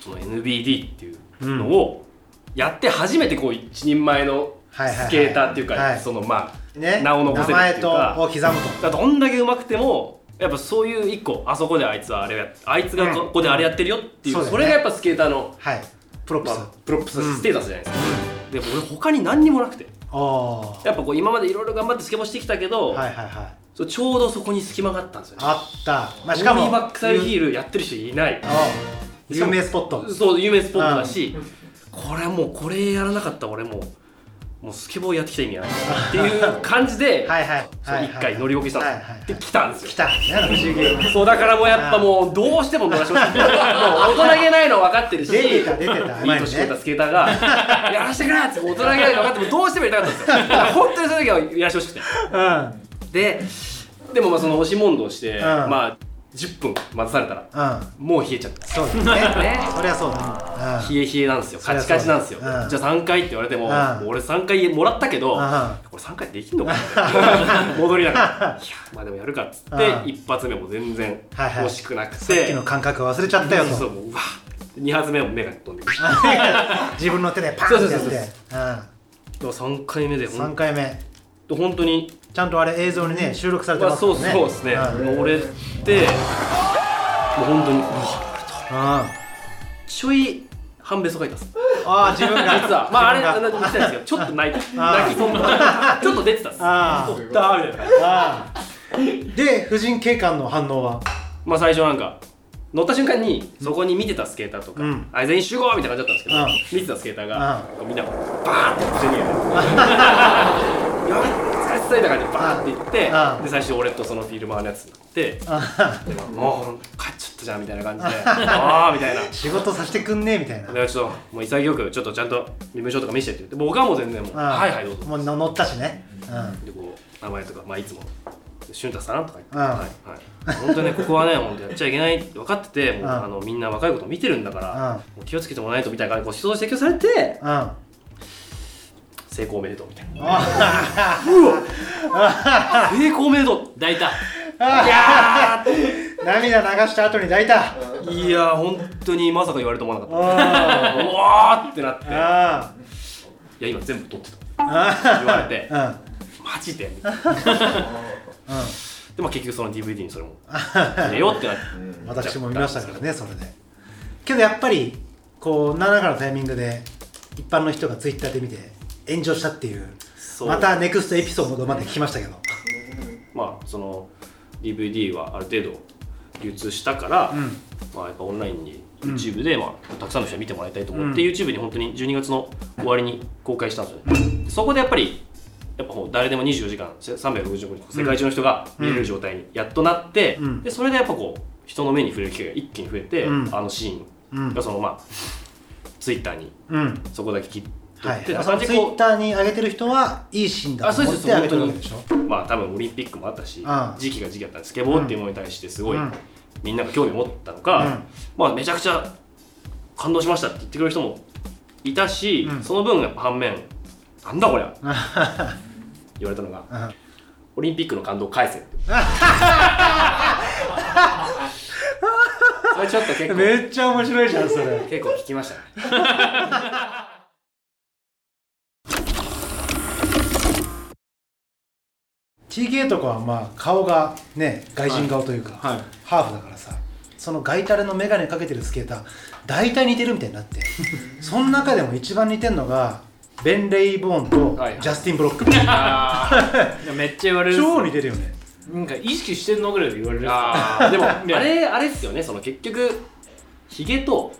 その NBD っていうのをやって初めてこう一人前のスケーターっていうか、はい。そのまあね名を残せるっていうか。名前とを刻むと。どんだけ上手くてもやっぱそういう一個あそこであいつはあれをやっあいつがここであれやってるよっていう、そうだよね。それがやっぱスケーターの、はい。プロップス。まあ、プロップスステータスじゃないですか、で俺他に何にもなくて。やっぱこう今までいろいろ頑張ってスケボーしてきたけど、はいはいはい。そうちょうどそこに隙間があったんですよ。ねあった。まあししかもバックサイドヒールやってる人いない。有名スポット。そう有名スポットだし、これもうこれやらなかったら俺もうもうスケボーやってきた意味ない。っていう感じで一回乗り動きしたんですよ、はいはいで来たんですよ。来たそうだからもうやっぱもうどうしても乗らしてほしい。[LAUGHS] もう大人げないの分かってるし出てた出てた。いい年食ったスケーターが「[LAUGHS] やらせてくれ!」って大人げないの分かってもどうしてもやりたかったんですよ。本当にその時はやらせてほしくて。うん。ででもまあその押し問答して、ん。まあ10分待たされたらうん。もう冷えちゃった。そうだね。ね [LAUGHS] そりゃそうだうん。冷え冷えなんですよ。カチカチなんですよ、うん。じゃあ3回って言われても、うん。もう俺3回もらったけど、うん。これ3回できんのかな？[LAUGHS] 戻りながら。[LAUGHS] いやまあでもやるかっつって、うん。一発目も全然はいはい。惜しくなくて、さっきの感覚忘れちゃったよと。そうもうう。わ。2発目も目が飛んでくる。自分の手でパンってやって。そうそうそうう。ん。でも3回目でほ3ん回目。本当にちゃんとあれ映像にね収録されてますもんね。そうですね、うんもう俺ってもう本当にうわうんちょい半べそ書いたんです。ああ自分が。実は。まああれ自分が。言ってたんですけどちょっと泣いてあー。泣きそうなちょっと出てたんです。あー。おったーみたああで婦人警官の反応は？まあ最初なんか乗った瞬間にそこに見てたスケーターとか、うん。あ全員集合みたいな感じだったんですけど、うん。見てたスケーターが、みん。なバーって小銭入れて「[LAUGHS] [LAUGHS] やばい疲れてた感じでバーっていってああで最初俺とそのフィルマーのやつになってあでもう帰っちゃったじゃんみたいな感じで。ああみたいな。仕事させてくんねえみたいな。でちょっともう潔くちょっとちゃんと身分証とか見せてって言って僕はもう全然もうあはいはいどうぞ。もう乗ったしね。うん。でこう名前とかまあいつも俊太さん？とか言って、うんはいはい、本当にねここはね本当にやっちゃいけないって分かっててもう、うんあのみんな若いこと見てるんだから、うんもう気をつけてもらわないとみたいな感じでこう人として説教されてうん成功おめでとうみたいな。あ成功おめでと抱いた。涙流した後に抱いた。ういやー本当にまさか言われると思わなかっあたうわーってなって。いあや今全部取ってた。あ言われて。うん。うんマジで？みたいなでまあ結局その DVD にそれも入れようってなって。私も見ましたからねそれで。けどやっぱりこう何らかのタイミングで一般の人がツイッターで見て炎上したっていうまたネクストエピソードまで聞きましたけど。[LAUGHS] まあその DVD はある程度流通したから、うん。まあ、やっぱオンラインに YouTube で、まあ、たくさんの人に見てもらいたいと思って、うん。YouTube に本当に12月の終わりに公開したんですよね、そこでやっぱりやっぱもう誰でも24時間365日世界中の人が見れる状態にやっとなって、うん。でそれでやっぱこう人の目に触れる機会が一気に増えて、うん。あのシーンうんがそのまあ Twitter にうん。そこだけ切ってはい、って、そのツイッターに上げてる人はいいシーンだと思って上げてるわけでしょ？まあ多分オリンピックもあったし、うん。時期が時期だったんですスケボーっていうものに対してすごい、うん。みんなが興味を持ったのか、うん。まあめちゃくちゃ感動しましたって言ってくれる人もいたし、うん。その分やっぱ反面なんだこりゃ言われたのがうんオリンピックの感動を返せって。[LAUGHS] それちょっと結構めっちゃ面白いじゃんそれ。結構聞きましたね [LAUGHS] TK とかはまあ顔がね外人顔というか、はい。ハーフだからさそのガイタレの眼鏡かけてるスケーター大体似てるみたいになって [LAUGHS] その中でも一番似てるのがベン・レイボーンとはい。はいジャスティン・ブロック、[LAUGHS] あー。いやめっちゃ言われる超似てるよね。なんか意識してんのぐらいで言われるあー。でも [LAUGHS] あれあれっすよねその結局ヒゲと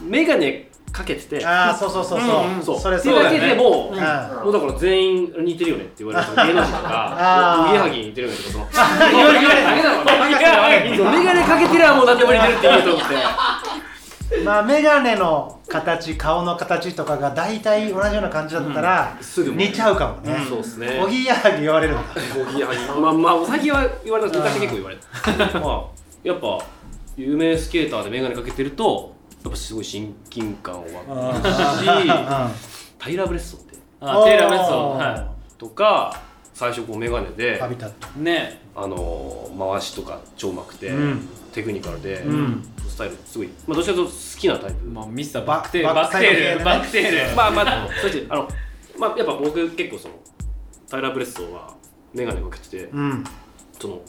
眼鏡かけてて。ああそうそうそうそう、うんうんそう。それっていうだけでもう、うん。もうだから全員似てるよねって言われる。[LAUGHS] 芸能人とかおぎやはぎに似てるよねとかその言われるだけだろそう眼鏡かけてりゃもう何でも似てるって言うと思ってまあ眼鏡の形顔の形とかが大体同じような感じだったら、すぐ似ちゃうかもね、そうですねおぎやはぎ言われるんだおぎやはぎまあまあ最近は言われた昔結構言われたまあやっぱ有名スケーターで眼鏡かけてるとやっぱすごい親近感を湧くしタイラー・ブレッソって。あテイラー・ベッソ。ンはとか最初こう眼鏡でハビタットいね。あのー回しとか超うまくて、うん。テクニカルで、ん。スタイルすごい、まあ、どちらかというと好きなタイプ、まあミスターバックテール。ババックテール。バッバックテール。まあまあそうやってあのまあやっぱ僕結構そのタイラー・ブレッソーは眼鏡かけてて、うん。その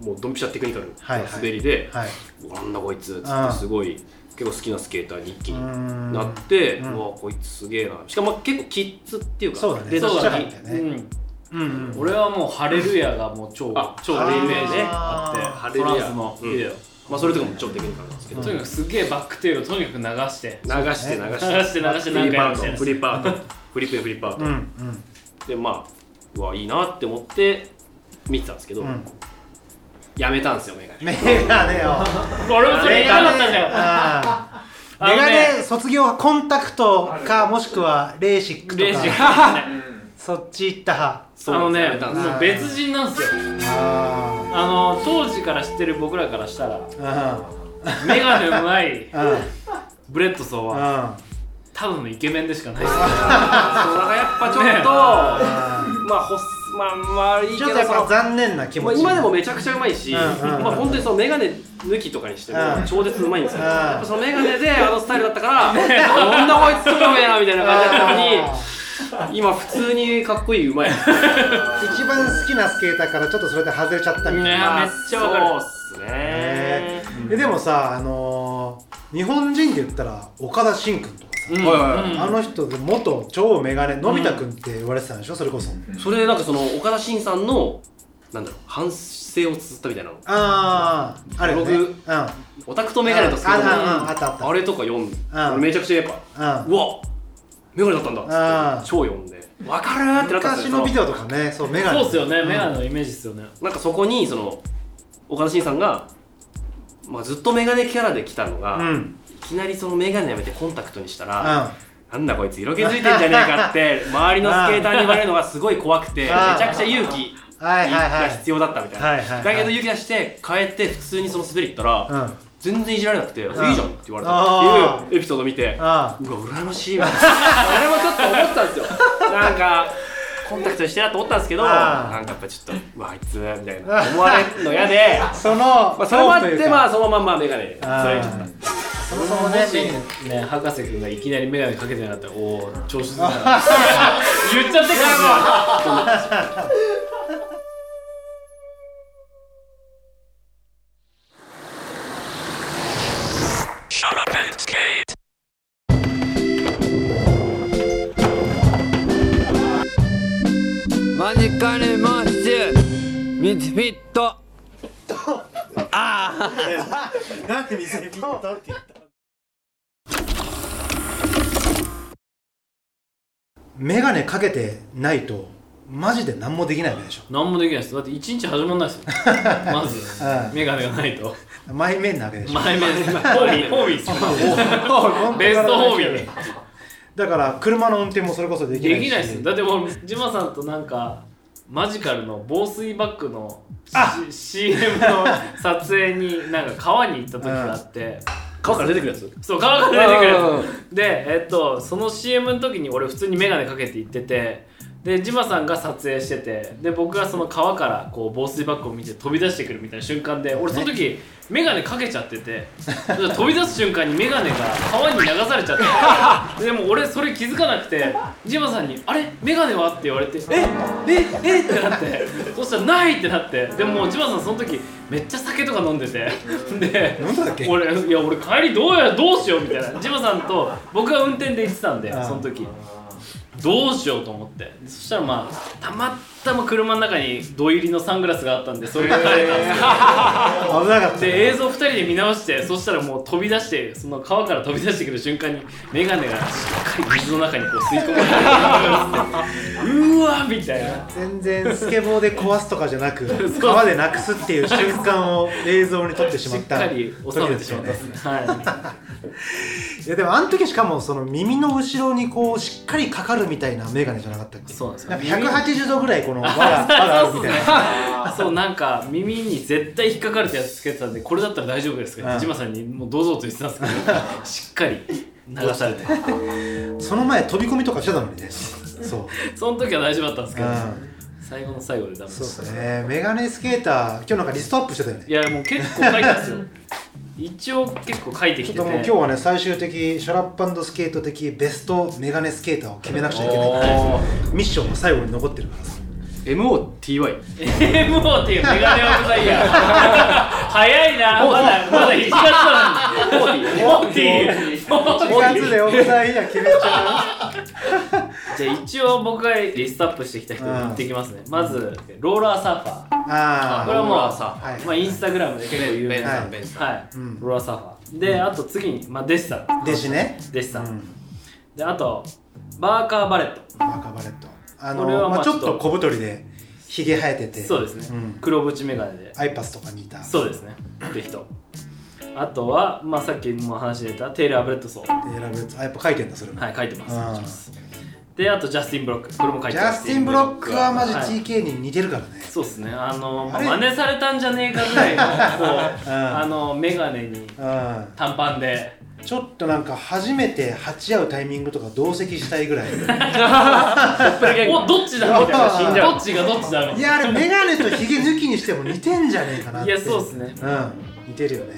もうドンピシャテクニカルはいはない。滑りで、はい。なんだこいつっつってすごい結構好きなスケーターに一気にうんなってううんわこいつすげえな。しかも結構キッズっていうかそうだね。そうだね。うん。うんうん俺はもうハレルヤがもう超あ超あーイメー。ジあって。ハレルヤ。トランスのビデオ、まあそれとかも超テクニカルなんですけど、とにかくすげえバックテールをとにかく流して。流して流して。流して流して何回もしてフリッパート。フリップフリッパート、でまあうわいいなって思って見てたんですけど、うんやめたんですよメガネ。メガネを。俺もそれ言いたかったんだよ。メガネ。卒業はコンタクトかもしくはレーシックとレーシック。かそっち行った派。あのねもう別人なんですよ。ああの当時から知ってる僕らからしたらあメガネうまい Bledsoe はただのイケメンでしかないですそうだからやっぱちょっと、ね。まあまあまあいいけどちょっとやっぱ残念な気持ち。まあ今でもめちゃくちゃうまいし、うんうんうん。まあ本当にそのメガネ抜きとかにしてもうん。超絶うまいんですよ、うん。やっぱそのメガネであのスタイルだったから、こんなこいつ超うめえなみたいな感じだったのに [LAUGHS] 今普通にかっこいいうまい。一番好きなスケーターからちょっとそれで外れちゃったみたいねなめっちゃわかる。そうっすね。ね。えでもさあのー日本人で言ったら岡田真君とかさうん。あの人で元超メガネのび太君って言われてたんでしょそれこそ。それでなんかその岡田真さんのなんだろう反省を綴ったみたいなの。あああるよね。ブログ。うん。あオタクとメガネとスケボーああああったあった。あれとか読んで、うん。俺めちゃくちゃやっぱ、うん。うわメガネだったんだ。っって超読んで。分かるーってなったんですよ。昔のビデオとかねそうメガネ。そうっすよね。メガネのイメージっすよね。なんかそこにその岡田慎さんが、まあ、ずっとメガネキャラで来たのが、うん。いきなりそのメガネやめてコンタクトにしたうら、ん。なんだこいつ色気づいてんじゃねえかって [LAUGHS] 周りのスケーターに言われるのがすごい怖くて [LAUGHS] めちゃくちゃ勇気がい必要だったみたいな、はいはいはい。だけど勇気出して変えて普通にその滑り行ったら、うん。全然いじられなくて「いいじゃん」って言われた。あっていうエピソード見てあうわ羨ましいみたいな。[LAUGHS] 俺もちょっと思ったんですよ。なんかコンタクトにしてなと思ったんですけどなんかやっぱちょっとうわあいつみたいな。思われるの嫌で。あそのまあそれもあってまああそのまんまメガネ。あーそれちゃったそもそもねね博士君がいきなりメガネかけてなかったらおお調子づいな。言っちゃってからも Shut up and skate. ジカルモッシュミツフィット。[LAUGHS] なんで水にピットって言ったメガネかけてないとマジで何もできないでしょ。何もできないです。だって一日始まんないですよ。[LAUGHS] まずうん。メガネがないと。前面なわけでしょ。前面。ホーミーホーミーですベストホーミーだから車の運転もそれこそできないし。できないです。よだってもうジマさんとなんかマジカルの防水バッグの CM の撮影になんか川に行った時があって、顔から出てくるやつ？そう川から出てくるやつ。でえっとその CM の時に俺普通にメガネかけて行っててでジマさんが撮影しててで僕がその川からこう防水バッグを見て飛び出してくるみたいな瞬間で俺その時メガネかけちゃってて飛び出す瞬間にメガネが川に流されちゃって。でも俺それ気づかなくてジマさんに「あれ？メガネは?」って言われて「え？え？え？ってなって。そしたら「ない!」ってなって。でもジマさんその時めっちゃ酒とか飲んでて。で俺いや俺帰りどうやどうしようみたいな。ジマさんと僕が運転で行ってたんでその時どうしようと思って。そしたらまあたまたま車の中に土入りのサングラスがあったんでそれが垂れたんですよ。危なかったで映像2人で見直してそしたらもう飛び出してその川から飛び出してくる瞬間にメガネがしっかり水の中にこう吸い込まれてうーわみたいな。全然スケボーで壊すとかじゃなく川でなくすっていう瞬間を映像に撮ってしまっしったかり収めてしまった時ですね。はい。いやでもあの時しかもその耳の後ろにこうしっかりかかるみたいなメガネじゃなかったっけ？そうなんですよ。なんか180度ぐらいこの輪が輪が [LAUGHS] あるみたいな。[LAUGHS] そうなんか耳に絶対引っかかるってやつつけてたんでこれだったら大丈夫ですかうん。ジマさんにもうどうぞと言ってたんですけど [LAUGHS] しっかり流されて。その前飛び込みとかしてたのにね。そう。その時は大丈夫だったんですけどうん。最後の最後でダメでそうしたですね。メガネスケーター今日なんかリストアップしてたよね。いやもう結構書いたんですよ。一応結構書いてきてちょってともう今日はね最終的シャラップスケート的ベストメガネスケーターを決めなくちゃいけないからミッションも最後に残ってるからさ MOTY MO っていう [LAUGHS] メガネオブザイヤー早いな。まだまだ1月なのに。モーティー1月でオブザイヤー決めちゃじゃあ一応僕がリストアップしてきた人言ってきますね。まずローラーサーファー。うああこれはもうローラーサーファー。はいまあインスタグラムで結構有名な。ベンさはいんベンさん。はい、うん。ローラーサーファー。であと次に、まあ、デシさん。弟子ね。デシさん、うん。であとバーカーバレット。バーカーバレットあのまあちょっとと。小太りでひげ生えてて。そうですね、うん。黒縁メガネで。アイパスとかにいた。そうですね。って人あとは、まあ、さっきも話出たテイラー・ブレッドソー。で選ぶやつあやっぱ書いてんだそれも、はい書いてますうん。書いてます。であとジャスティン・ブロック。これも書いジてます。ャスティン・ブロックはマジはい TK に似てるからね、そうですね。あのあれ？真似されたんじゃねえかぐらいのこう、[LAUGHS] うん。あのメガネにうん。短パンでちょっとなんか初めて鉢合うタイミングとか同席したいぐらい。[LAUGHS] おどっちだ？[LAUGHS] みたいな。死んじゃうどっちがどっちだ？みたいいやあれメガネとひげ抜きにしても似てんじゃねえかなって。ないやそうですね。うん。似てるよね。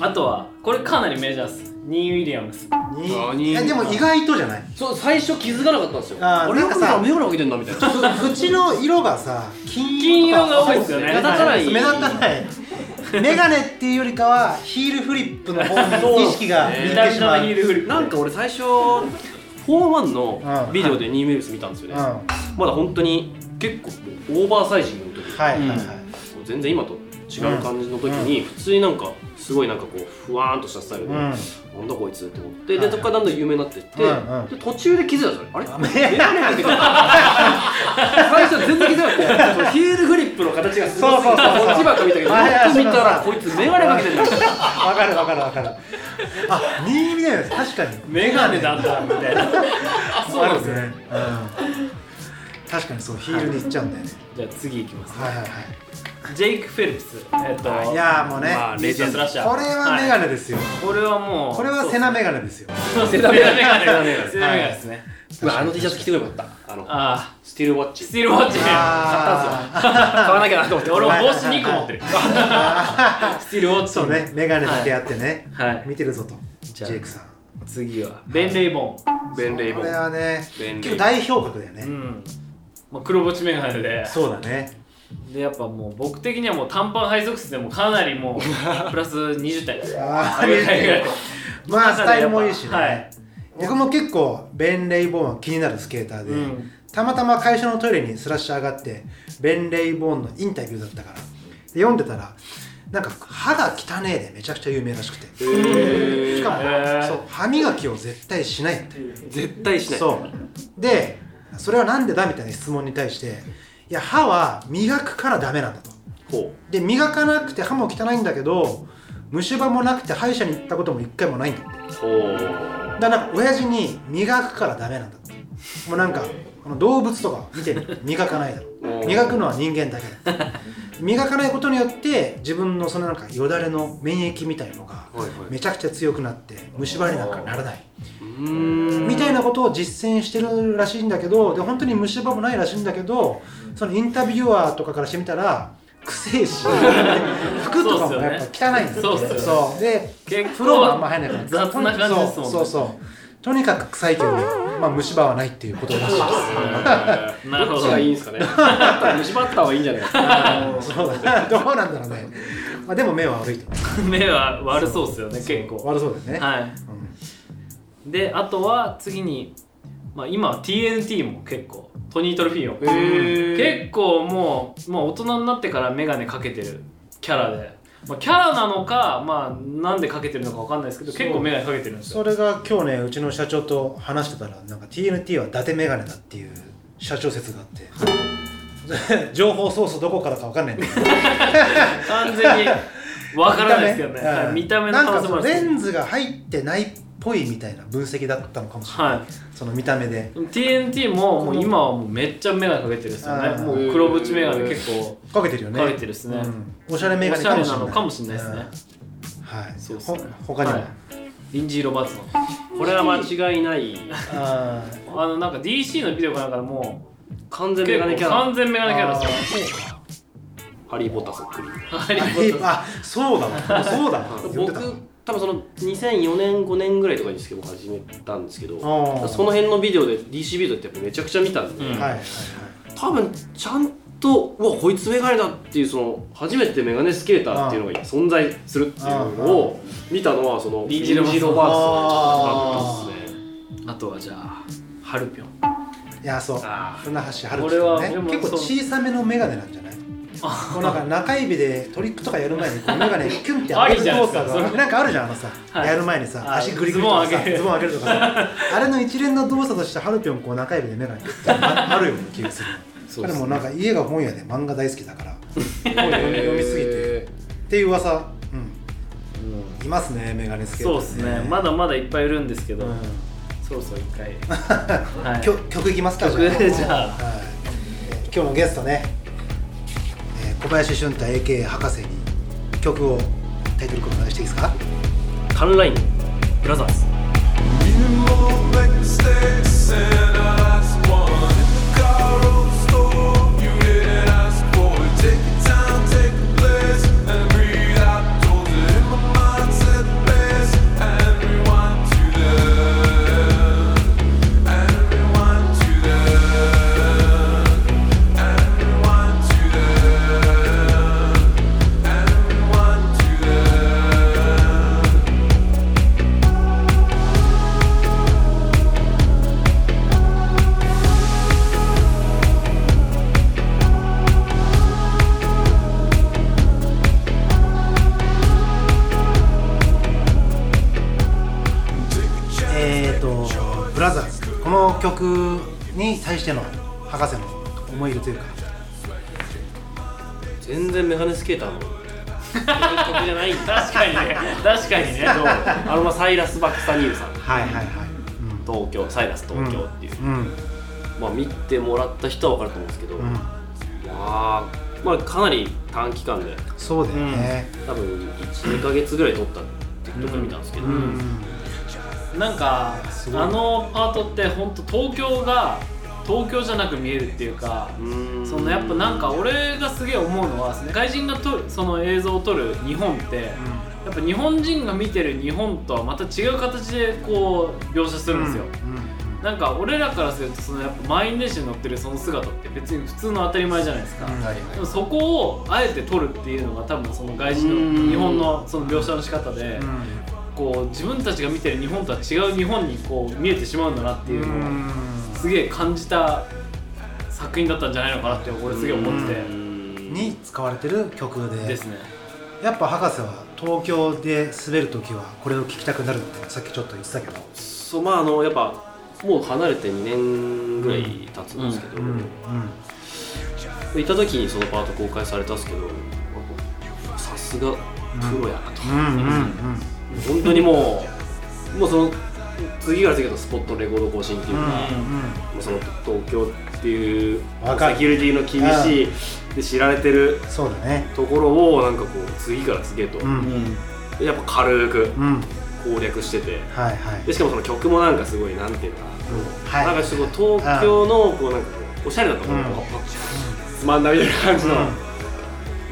あとはこれかなりメジャーっす。ニー・ウィリアムス。にいやでも意外とじゃない？そう最初気づかなかったんですよ。あーあれなんかさなんかメガネかけてんだみたいな。縁の色がさ金金色色が多いですよね。目立たない目立たないメガネっていうよりかはヒールフリップの方に意識がいてしまうた目のヒールフリップなんか俺最初41のうんビデオでニーメルス見たんですよね、うん。はまだ本当に結構オーバーサイジングの時、いはいはい、全然今と違う感じの時に普通になんかすごいなんかこうふわーんとしたスタイルで、うん。なんだこいつって思ってはいでそこからだんだん有名になってって、うんうん。で途中で気づいたんですよ。あれ？メガネかけてる最初全然気づかなくてヒールグリップの形がすごすぎてそうそうそうそうこっちばっか見たけどよく見たらこいつメガネかけてる。んだよわかるわかるわかる。あ新見だよね確かに。メガネだったみたいな。そうですね、うん、確かにそうヒールに行っちゃうんだよねじゃあ次いきますはいはいはジェイク・フェルプスえっといいやーもうね、まあレジェンド。ラッシャー。これはメガネですよ、これはもうこれはセナメガネですよ。セナメガネセナメガネ。セナメガネですね。うわあの T シャツ着てくればよかった。あのあスティールウォッチ。スティールウォッチ。買ったんですよ。あ買わなきゃなと思って。俺も帽子2個持ってる。スティールウォッーチ。そうねメガネだけあってね、はい。見てるぞとジじゃあェイクさん。次はベン・レイボベンレイボン。これはねベンレイ結構代表格だよね、ーンうんまあ黒縁メガネで。そうだね。でやっぱもう僕的にはもう短パンハイソックスでもかなりもう [LAUGHS] プラス20点ああげたいぐらいまあスタイルもいいしね、はい。僕も結構ベン・レイボーンは気になるスケーターで、うん。たまたま会社のトイレにスラッシュ上がってベン・レイボーンのインタビューだったから。で読んでたらなんか歯が汚ねえでめちゃくちゃ有名らしくて。しかもそう歯磨きを絶対しないって絶対しない。そう。でそれはなんでだみたいな質問に対していや歯は磨くからダメなんだと。ほで磨かなくて歯も汚いんだけど虫歯もなくて歯医者に行ったことも一回もないんだ。ってだからなんか親父に磨くからダメなんだってもうなんかこの動物とか見てみ磨かないだろ。うん磨くのは人間だけだ。磨かないことによって自分のそのなんかよだれの免疫みたいのがめちゃくちゃ強くなって虫歯になんかならない。みたいなことを実践してるらしいんだけどで本当に虫歯もないらしいんだけどそのインタビュアーとかからしてみたらくせえし [LAUGHS] 服とかもやっぱ汚いんだそうっすよね。そう。で風呂もあんま入んないから雑な感じですもんね。そうそうそうとにかく臭いけど、まあ、虫歯はないっていうことらしいです。なるほど。がいいんですかね。[LAUGHS] 虫歯あった方がいいんじゃないですか。どうなんだろうね、まあ、でも目は悪いと。[LAUGHS] 目は悪そうっすよね結構。悪そうだよね、はい。うん。であとは次に、まあ、今は TNT も結構トニー・トルフィーヨへ結構もうもう大人になってから眼鏡かけてるキャラで、まあ、キャラなのかまあなんでかけてるのかわかんないですけど結構眼鏡かけてるんですよ。それが今日ねうちの社長と話してたらなんか TNT は伊達メガネだっていう社長説があって。[LAUGHS] 情報ソースどこからかわかんないんだけど完全にわからないですけどね。見た目。はい見た目のなんか可能性もあるそのレンズが入ってないっぽいみたいな分析だったのかもしれない、はい。その見た目で。TNT ももう今はもうめっちゃ眼鏡かけてるっすよね。もう黒縁眼鏡結構かけてるよね。かけてるっすね。うん。おしゃれメガネおしゃれかもしれないなのかもしれないですね。うんはい。そうっすね。ほ他にも、はい。リンジー・ロバーツの。これは間違いない。あのなんか DC のビデオかなんかでも完全うメガネキャラ完全メガネキャラですよハリー・ポッターそっくり。ハリー・ポッター。あそうだわ。そうだ僕多分その2004年5年ぐらいとかにですけど始めたんですけどその辺のビデオで DC ビデオってやっぱめちゃくちゃ見たんで、うんはいはいはい。多分ちゃんとうわこいつメガネだっていうその初めてメガネスケーターっていうのが存在するっていうのを見たのはそのリンロバーツリンジーロバーツだったですね。あとはじゃあハルピョン。いやそう。あ船橋春これは樹ね結構小さめのメガネなんじゃない？こうなんか中指でトリックとかやる前にこうメガネキュンって上げる動作がなんかあるじゃんあのさ、はい。やる前にさあ足グリグリとかさズボン上げる。ズボン上げるとかさ。[LAUGHS] あれの一連の動作としてハルピョンこう中指でメガネってああるような気がする。そうですね。彼もなんか家が本屋で漫画大好きだから本読み読みすぎて。っていう噂。うん。いますねメガネスケーターそうですね。まだまだいっぱいいるんですけど、うん。そろそろ一回。[LAUGHS] はい。曲曲いきますか曲 [LAUGHS] じゃあ。はい、今日のゲストね、えー小林俊太 AK 博士に曲をタイトルコールお願いしていいですか？カンラインブラザーズ Make mistakes and I 曲に対しての博士の思い入れというか。全然メガネスケーターの。[LAUGHS] 曲じゃない。んだ確かにね。確かにね。あのまあサイラス・バクサニールさん。はいはいはい。東京サイラス東京っていう、うん。まあ見てもらった人は分かると思うんですけど、うん。まあまあかなり短期間で。そうだよね。多分12ヶ月ぐらい撮ったってとこ見たんですけど、うんなんかあのパートって本当東京が東京じゃなく見えるっていうかうん。そのやっぱなんか俺がすげえ思うのは世界人が撮るその映像を撮る日本ってやっぱ日本人が見てる日本とはまた違う形でこう描写するんですよ、なんか俺らからするとそのやっぱ満員電車に乗ってるその姿って別に普通の当たり前じゃないですか、でもそこをあえて撮るっていうのが多分その外人の日本のその描写の仕方でこう自分たちが見てる日本とは違う日本にこう見えてしまうんだなっていうのをすげえ感じた作品だったんじゃないのかなって俺すげえ思ってて。に使われてる曲で。ですね。やっぱ博士は東京で滑る時はこれを聴きたくなるってさっきちょっと言ってたけど。そうまああのやっぱもう離れて2年ぐらい経つんですけど、うん行った時にそのパート公開されたんですけどさすがプロやなと、うんうんうん本当にもうもうその次から次へとスポットレコード更新っていうか、もうその東京っていうセキュリティの厳しいで知られてるそうだね。ところをなんかこう次から次へと、うん。でやっぱ軽くうん。攻略しててはいはい。でしかもその曲もなんかすごいなんていうのかな、はい。なんかすごい東京のこうなんかこうおしゃれなところうん。こうつまんだみたいな感じの、うん。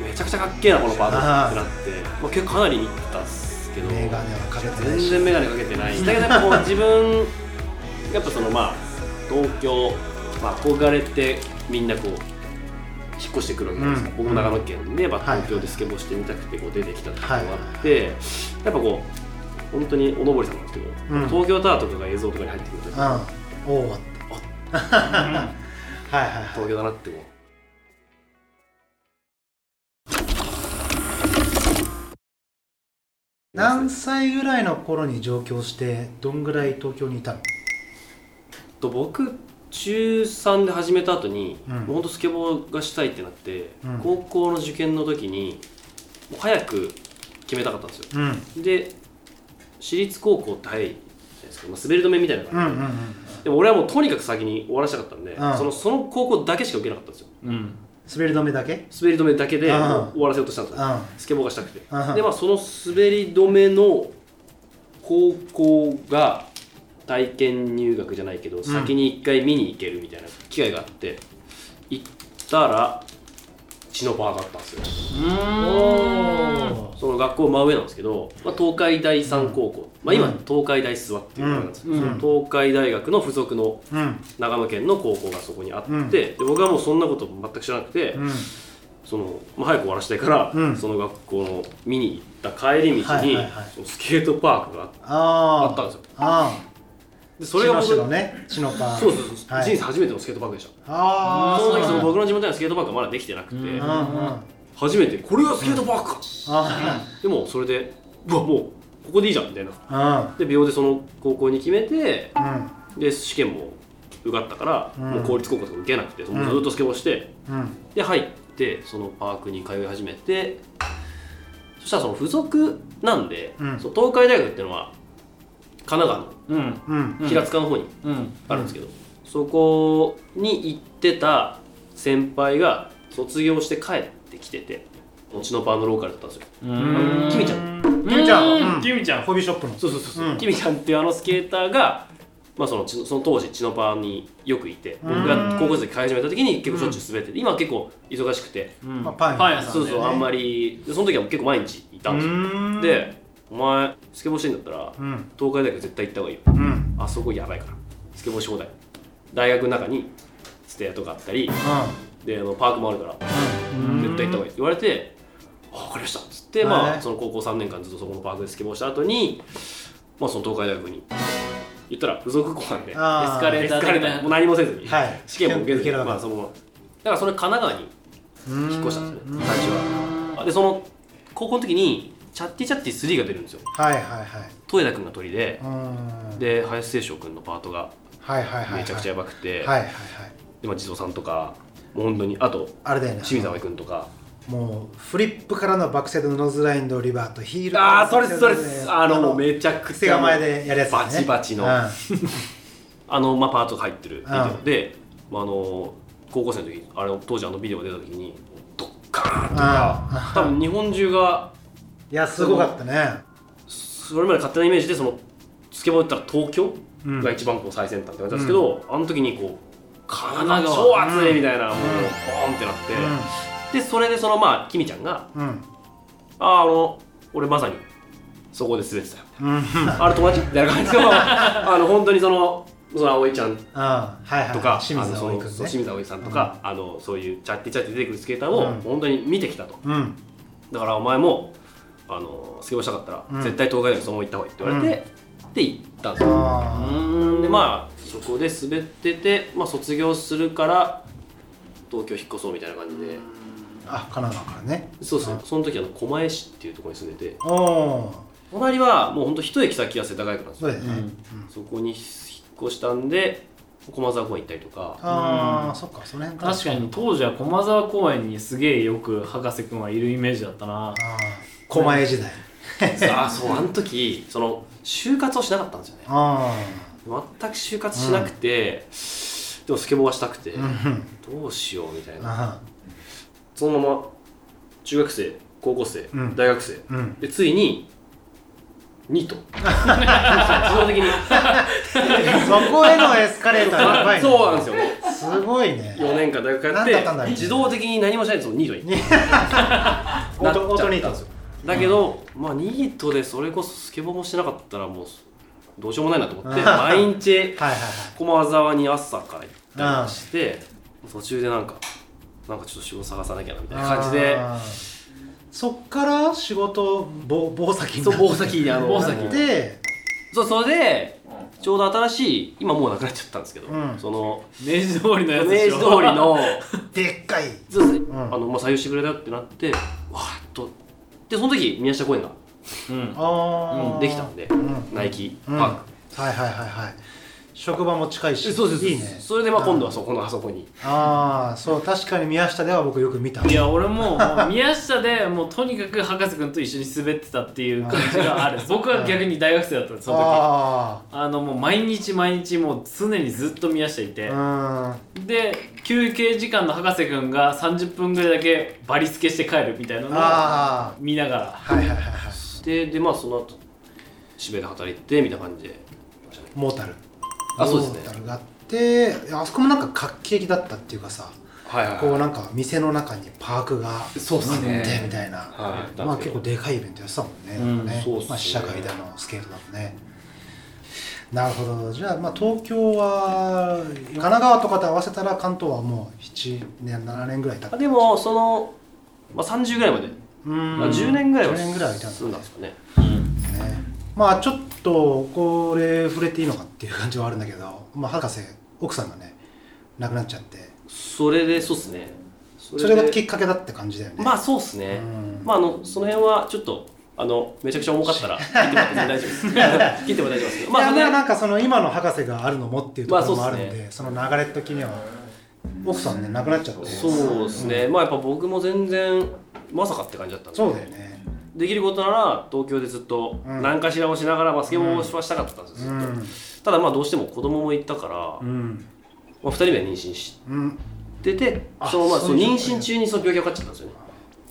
めちゃくちゃかっけえなこのパートってなってまあ、結構かなり見てたんですけど。メガネはかけてないし。全然眼鏡かけてない。だけどやっぱこう自分やっぱそのまあ東京、まあ、憧れてみんなこう引っ越してくるわけじゃないですか、うん。僕も長野県で、まあ、はい東京でスケボーしてみたくてこう出てきたっていうのがあって、やっぱこう本当におのぼりさんなんですけど、うん。東京タワーとかが映像とかに入ってくると、うん。おおって [LAUGHS] はいはいはい。東京だなってこう何歳ぐらいの頃に上京してどんぐらい東京にいたの？と僕中3で始めた後に、うん。もうほんとスケボーがしたいってなって、うん。高校の受験の時にもう早く決めたかったんですよ。うん。で私立高校って早いじゃないですか、まあ、滑り止めみたいなのがあって、うんうんうん。でも俺はもうとにかく先に終わらせたかったんで、うん。そのその高校だけしか受けなかったんですよ。うん滑り止めだけ？滑り止めだけで終わらせようとしたんですよ、うん。スケボーがしたくて、うん。でまあその滑り止めの高校が体験入学じゃないけど、先に一回見に行けるみたいな機会があって行ったら血のバーだったんですよ。うん。その学校真上なんですけど、まあ、東海大三高校、まあ、今東海大諏訪っていう名前なんですよ、うん。その東海大学の付属のうん。長野県の高校がそこにあって、うん。で僕はもうそんなこと全く知らなくて、うん。そのまあ、早く終わらせたいから、うん。その学校の見に行った帰り道に、はいはいはいそのスケートパークがあったんですよ。あであそそれが僕のね血のパン。そうそうそう、はい。人生初めてのスケートパークでした。ああその時その僕僕の地元にはスケートパークがまだできてなくて、うんうんうん。あ初めてこれがスケートパークか、あでもそれでうわもうここでいいじゃんみたいな。うん。で秒でその高校に決めてうん。で試験も受かったから、うん。もう公立高校とか受けなくてもうずっとスケボーして、うん。で入ってそのパークに通い始めて。そしたらその付属なんで、うん。その東海大学っていうのは神奈川の平塚の方にうん。あるんですけど、そこに行ってた先輩が卒業して帰ってきててうちのバーのローカルだったんですよ。うん。キミちゃん。キミちゃん。うん。キミちゃん。ホビーショップの。そうそうそうキミちゃんっていうあのスケーターが、まあ、そのちその当時チノパーによくいて僕が高校生で通い始めた時に結構しょっちゅう滑ってて、今は結構忙しくて、うん。まあパン屋さんそうそう、あんまりでその時は結構毎日いたんですよ。うん。でお前スケボーしてんだったらうん。東海大学絶対行った方がいいよ。うん。あそこやばいから。スケボーし放題。大学の中にステアとかあったりであのパークもあるから絶対行った方がいい。って言われてあ分かりました。っつって、まはいあその高校3年間ずっとそこのパークでスケボーした後にまあその東海大学に言ったら付属校なんでエスカレーターもう何もせずに、はい。試験も受けずにまあそのだからそれ神奈川にうん引っ越したんですね最初は。あでその高校の時にチャッティチャッティ3が出るんですよ。はいはいはい。戸枝君が鳥でう、ん。で林清翔君のパートがめちゃくちゃやばくて、はいはいはいでまあ地蔵さんとかもう本当にあとあれだよね清水葵君とか。もうフリップからのバックサイドノーズラインドリバーとヒールああそれそれあのもうめめちゃく癖ちゃ構えでやるやつだね。バチバチの。うん。[LAUGHS] あの、まあ、パートが入ってるビデオ。うんで、まあ、あの高校生の時あれ当時あのビデオが出た時にドッカーンとか多分日本中がいやすごかったね。それまで勝手なイメージでそのスケボーだったら東京うん。が一番こう最先端って感じなんですけど、あの時にこう神奈神川超熱いみたいな、もうボーンってなって、でそれでそのまあキミちゃんがうん。うん「あああの俺まさにそこで滑ってたよ」うん。[LAUGHS] あれ友達みたいな感じの [LAUGHS] あの本当にそのその葵ちゃん。とか、清水葵さんとか、あのそういうチャッティチャッティ出てくるスケーターをうん。本当に見てきたと、うん。だからお前もあのスケボーしたかったら、うん絶対東海大学そのまま行った方がいいって言われて、で行ったんですよあでまあそこで滑ってて、まあ、卒業するから東京引っ越そうみたいな感じで、あ神奈川からねそうそうその時あの狛江市っていうところに住んでておお隣はもうほんと一駅先は世田谷区なんですよねそこに引っ越したんで駒沢公園行ったりとかああそっかその辺確かに当時は駒沢公園にすげえよく博士くんはいるイメージだったなあ狛江時代。ああそうあの時その就活をしなかったんですよね。あ全く就活しなくて、でもスケボーはしたくて、あうん。どうしようみたいな。あそのまま中学生高校生、うん。大学生。でついにニート。自動的に。[LAUGHS] そこへのエスカレーターやばいね。そうなんですよ。すごいね。4年間大学通なんだって自動的に何もしないでそのニートに。[LAUGHS] オートオートニートだけど、まあニートでそれこそスケボーもしてなかったらもうどうしようもないなと思って毎日 [LAUGHS] はいはい。はい駒沢に朝から行ったりして途中でなんかなんかちょっと仕事探さなきゃなみたいな感じであー。そっから仕事棒棒先にそうなって。棒先にあの棒先でそうそれでちょうど新しい今もうなくなっちゃったんですけど、うん。その明治通りのや明つでしょ。治通りの [LAUGHS] でっかい。そうです。ね、ん。あのまあ、採用してくれたよってなってわーっとでその時宮下公園が。うん。ああできたんで、ん。ナイキパうん。ーク、はいはいはいはい職場も近いし。そうです。いいね。それでまあ今度はそこのあそこに。ああそう確かに宮下では僕よく見た。いや俺ももう宮下でもうとにかく博士くんと一緒に滑ってたっていう感じがある。[LAUGHS] 僕は逆に大学生だったんですその時。ああのもう毎日毎日もう常にずっと宮下いて。あで休憩時間の博士くんが30分ぐらいだけバリつけして帰るみたいなうんのをあ見ながら。あはいはいはいはい。ででまあその後渋谷で働いてみたいな感じで。モータルあそうですね。タルがあってあそこもなんか画期的だったっていうかさはいはいこうなんか店の中にパークがそうっすね。あってみたいな、はいまあ結構でかいイベントやってたもんね,、うんね。まあ、試写会だのスケートだのね。なるほど。じゃあまあ東京は神奈川とかと合わせたら関東はもう7年7年ぐらい経ってあでもその、まあ、30ぐらいまで、うん。まあ、10年ぐらいは10年ぐらいいたんですかねねまあちょっとこれ触れていいのかっていう感じはあるんだけど、まあ、博士奥さんがね亡くなっちゃって。それでそうっすね。そそれができっかけだって感じだよね。まあそうっすね、うん。まああのその辺はちょっとあのめちゃくちゃ重かったら [LAUGHS] 切っても大丈夫です。[LAUGHS] 切っても大丈夫ですまあ、それなんかその今の博士があるのもっていうところもまあそうっすあるんで、その流れ的には奥さんね亡くなっちゃって。そうですね、まあやっぱ僕も全然まさかって感じだったんで。そうだよねできることなら東京でずっとうん。何かしらをしながら、まあ、スケボーはしたかったんですよ、ずっと。ただまあどうしても子供もいたから、うん。まあ、2人目は妊娠しうん。ててあそのまあそうそういう状態妊娠中にその病気がかかっちゃったんですよね。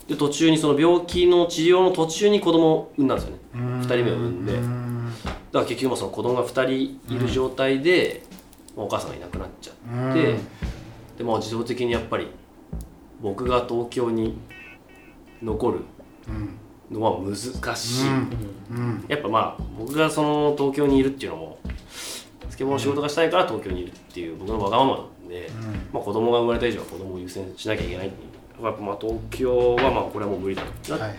で途中にその病気の治療の途中に子供を産んだんですよね。2 2人目を産んで。だから結局まあその子供が2人いる状態で、まあお母さんがいなくなっちゃって、でまあ自動的にやっぱり僕が東京に残るのは難しい、うん。やっぱまあ僕がその東京にいるっていうのもスケボーの仕事がしたいから東京にいるっていう僕のわがままなんで、まあ、子供が生まれた以上は子供を優先しなきゃいけないっていう。やっぱまあ東京はまあこれはもう無理だって、はいはい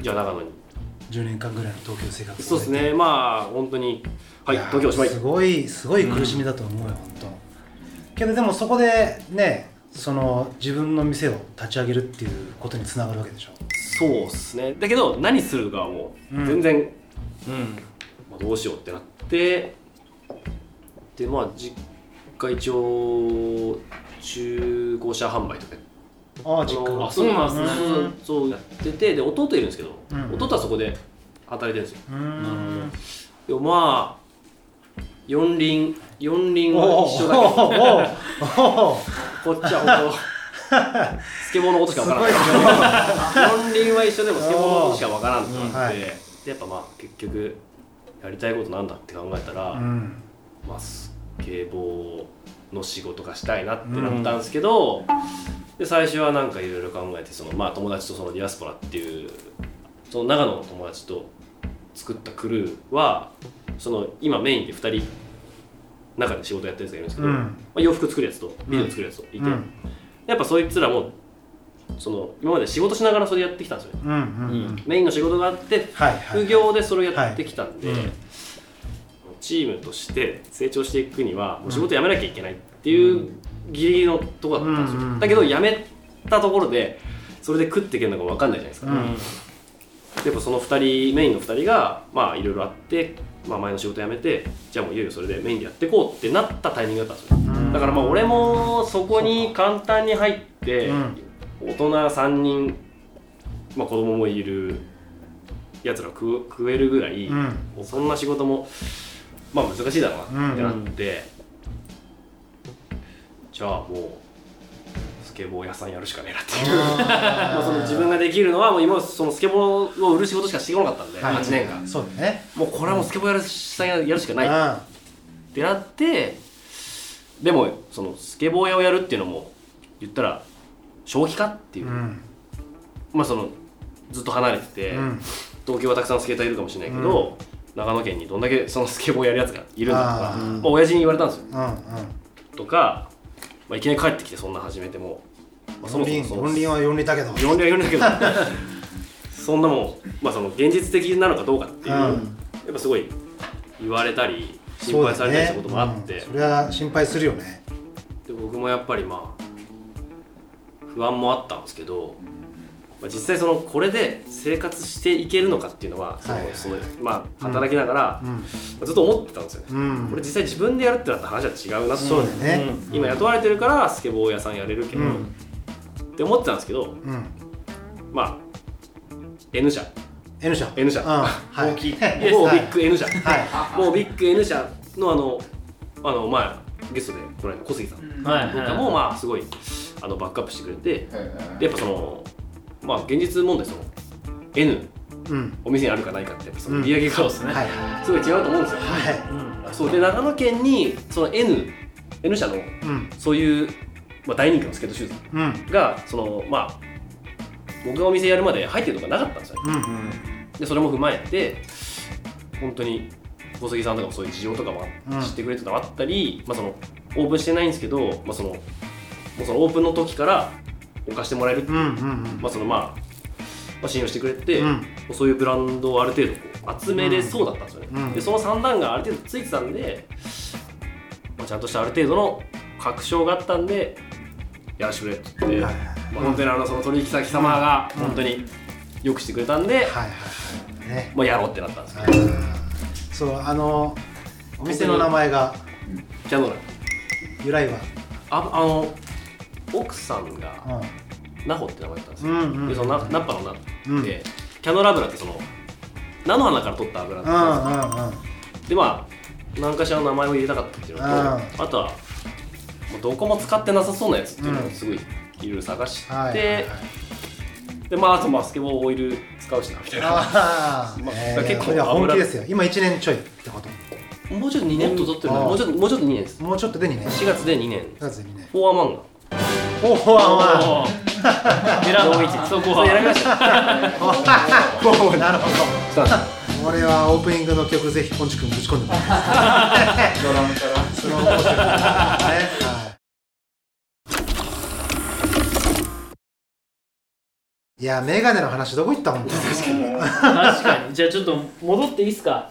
じゃあ長野に。10年間ぐらいの東京生活をそうですね。まあ本当にはいや東京おしまい。すごいすごい苦しみだと思うよ、本当。けどでもそこでねその自分の店を立ち上げるっていうことにつながるわけでしょそうっすね。だけど何するかはもう全然、うん。まあ、どうしようってなってでまあ実家一応中古車販売とかああ実家。あそうなんすね。そうやっててで弟いるんですけど、うん。弟はそこで働いてるんですよ。うーん。でもまあ四輪四輪おはお一緒だけど。こっちは本当スケボーのことしかわからない。四輪は一緒でもスケボーのことしかわからんって。なって、はい。でやっぱまあ結局やりたいことなんだって考えたら、うん。まあ、スケボーの仕事がしたいなってなったんですけど、で最初はなんかいろいろ考えてその、まあ、友達とそのディアスポラっていうその長野の友達と作ったクルーはその今メインで2人中で仕事やってるやつがいるんですけど、うん。まあ、洋服作るやつとビデオ作るやつといて、うんやっぱそいつらもその今まで仕事しながらそれやってきたんですよ。ねうんうん。うん。メインの仕事があってはいはい副業でそれをやってきたんで、はい。うんチームとして成長していくにはもう仕事辞めなきゃいけないっていうギリギリのところだったんですよ、うんうんだけど辞めたところでそれで食っていけるのか分かんないじゃないですか、うん。でもその2人メインの2人がまあいろいろあって、まあ、前の仕事辞めてじゃあもういよいよそれでメインでやっていこうってなったタイミングだったんですよ。うん。だからまあ俺もそこに簡単に入ってうん。大人3人、まあ、子供もいるやつら食う食えるぐらい、うん。そんな仕事もまあ難しいだろうなってなって、じゃあもうスケボー屋さんやるしかねえなっていう。[LAUGHS] まあその自分ができるのはもう今そのスケボーを売る仕事しかしてこなかったんで、はい。8年間。そうだね。もうこれはもうスケボーやるさんやるしかない。っあてなってでもそのスケボー屋をやるっていうのも言ったら消費かっていう、うん。まあそのずっと離れてて、うん。東京はたくさんスケーターいるかもしれないけど、長野県にどんだけそのスケボーやるやつがいるんだとかまあ、親父に言われたんですよ。うんうん。とか、まあ、いきなり帰ってきてそんな始めても、まあ、そもそもその四輪は四輪だけど。四輪は四輪だけど。[LAUGHS] そんなもん、まあ、その現実的なのかどうかっていう、うん。やっぱすごい言われたり心配されたりしたこともあって、ね。うん。それは心配するよね。で僕もやっぱりまあ不安もあったんですけど、まあ、実際そのこれで生活していけるのかっていうのは働きながら、うん。まあずっと思ってたんですよね、うん。これ実際自分でやるってなったら話は違うなって。ね。今雇われてるからスケボー屋さんやれるけど、うんって思ってたんですけどうん。まあ N 社。N 社。N 社。うん。はい。大きい。某ビッグ N 社。はい。某ビッグ N 社のあのあの前ゲストで来られた小杉さん。はいとかもまあすごいあのバックアップしてくれてでやっぱそのまあ現実問題その N うん。お店にあるかないかってやっぱそのうん。売り上げがそうですね。はい。すごい違うと思うんですよ、はい。そうで長野県にその N, N 社のうん。そういう、まあ、大人気のスケートシューズうん。がそのまあ僕がお店やるまで入ってるとかなかったんですよ。ねうんでそれも踏まえて本当に小杉さんとかもそういう事情とかもうん。知ってくれてたのあったり、まあ、そのオープンしてないんですけど、まあ、そのもうそのオープンの時から置かしてもらえるっていう、信用してくれて、うん。そういうブランドをある程度こう集めれそうだったんですよね、うんでその三段がある程度ついてたんで、まあ、ちゃんとしたある程度の確証があったんでやらせてくれって言って、はいはいまあ、本当にあのその取引先様が本当によくしてくれたんで、はいはいはい。ね。まあ、やろうってなったんですよあーそうあのお店の名前がキャノラ由来は？ああの奥さんがうナホって名前だったんですよ、んうんうんでそのナナッパのナうん。で、キャノラ油ってその菜の花から取った油うんなんうんうんですよでまあ何かしらの名前を入れたかったっていうのと、うん。あとはどこも使ってなさそうなやつっていうのをすごいいろいろ探して、はいはいはい。でまああとまあスケボーオイル使うしなみたいな。あまああ、えー、結構いや本油気ですよ。今1年ちょいってこと。もうちょっと2年もっと経ってるな。もうちょっともうちょっと2年です。もうちょっとで2年。4月で2年。4月で2年。フォアマンガ。おおまおー。選んだ。そこはやりました。なるほど。これはオープニングの曲ぜひポンチ君ぶち込んでもらいます。[LAUGHS] [LAUGHS] ドラムから。スローモーションねいいやメガネの話どこ行った本当に確かに。じゃあちょっと戻っていいっすか？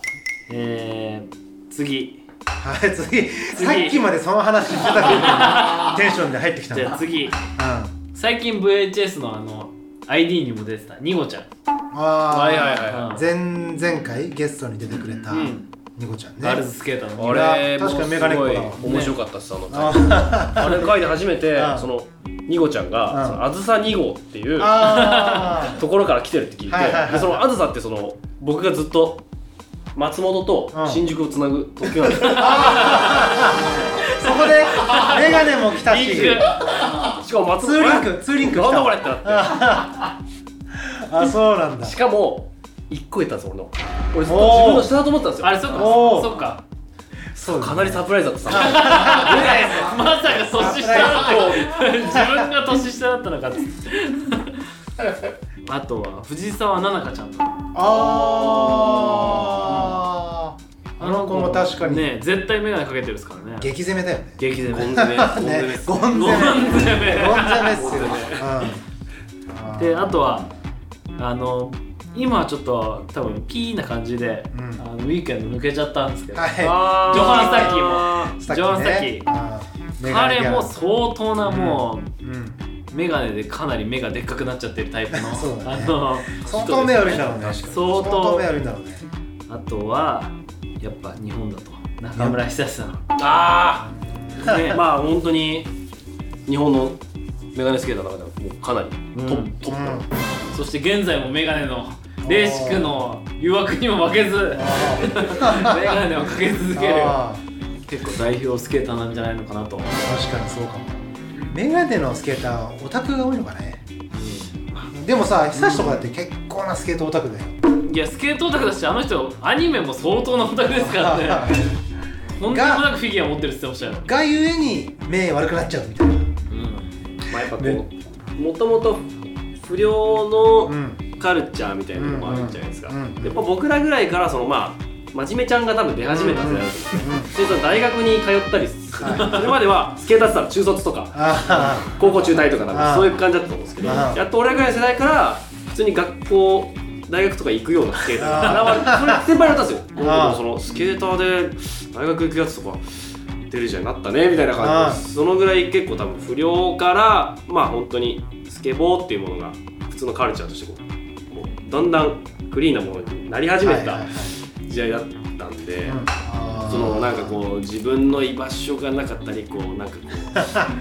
えー、次。はい次。さっきまでその話してたけどテンションで入ってきたの。じゃあ次。う最近 VHS のあの ID にも出てたニゴちゃん。あー。はいはいはいうん。前々回ゲストに出てくれたんニコちゃんね。ガールズスケーターのあれ確かにメガネっ子だ面白かったっすあの回あれの回で初めてうんそのニゴちゃんうんがそのあずさ2号っていうあところから来てるって聞いてはいはいはいはい。でそのあずさってその僕がずっと松本と新宿をつなぐ特急なんです。よー。そこでメガネも来たし。リンクしかも松ツーリンクツーリンク来た。なんだこれってなって。あそうなんだ。しかも1個言ったんです俺の。俺ずっと自分の下だと思ってたんですよ。あれそっか。そっか。そう。かなりサプライズだったさ。[LAUGHS] まさか年下だった [LAUGHS] 自分が年下だったのかっつって。[LAUGHS] あとは藤沢菜々香ちゃん。あー。あの子も確かに。ね絶対眼鏡かけてるですからね。激攻めだよね。激攻め。ゴン攻め。ゴン攻め。ね。ですゴン攻め。ゴン攻めっすようん。であとはあの今はちょっと多分ピーな感じで、うん。あのウィークエンド抜けちゃったんですけど、はい。ジョハン・スタッキーも。スタッキジョハン・スタッキね。彼も相当なもうん。う眼鏡でかなり目がでっかくなっちゃってるタイプの [LAUGHS] そうだね。あの相当目悪いんだろうね。相相当。当目悪いんだろうね。あとはやっぱ日本だと中村久志さん。ああね。[LAUGHS] まあ本当に日本のメガネスケーターの中ではもうかなりトッうん。プトップなそして現在もメガネのレーシックの誘惑にも負けず。メガネをかけ続ける。あ結構代表スケーターなんじゃないのかなと。ー確かにそうかも。メガネのスケーターはオタクが多いのかね。でもさ久しとかだって結構なスケートオタクだよ。いやスケートオタクだしあの人アニメも相当なオタクですからね。[LAUGHS] とんでもなくフィギュア持ってるって言ってましたよ。がゆえに目悪くなっちゃうみたいなうんまあやっぱこねうもともと不良のうんカルチャーみたいなのもあるんじゃないですか、やっぱ僕らぐらいからそのまあ真面目ちゃんが多分出始めた世代だと思うんで大学に通ったりする、それまではスケーターってたら中卒とかあ高校中退とかなんかそういう感じだったと思うんですけどやっと俺らぐらいの世代から普通に学校大学とか行くようなスケーターが現れてそれ先輩になったんですよ。そのスケーターで大学行くやつとか出るじゃんなったねみたいな感じでそのぐらい結構多分不良からまあ本当にスケボーっていうものが普通のカルチャーとしてこうだんだんクリーンなものになり始めてた時代だったんで。そのなんかこう自分の居場所がなかったりこうなんかこ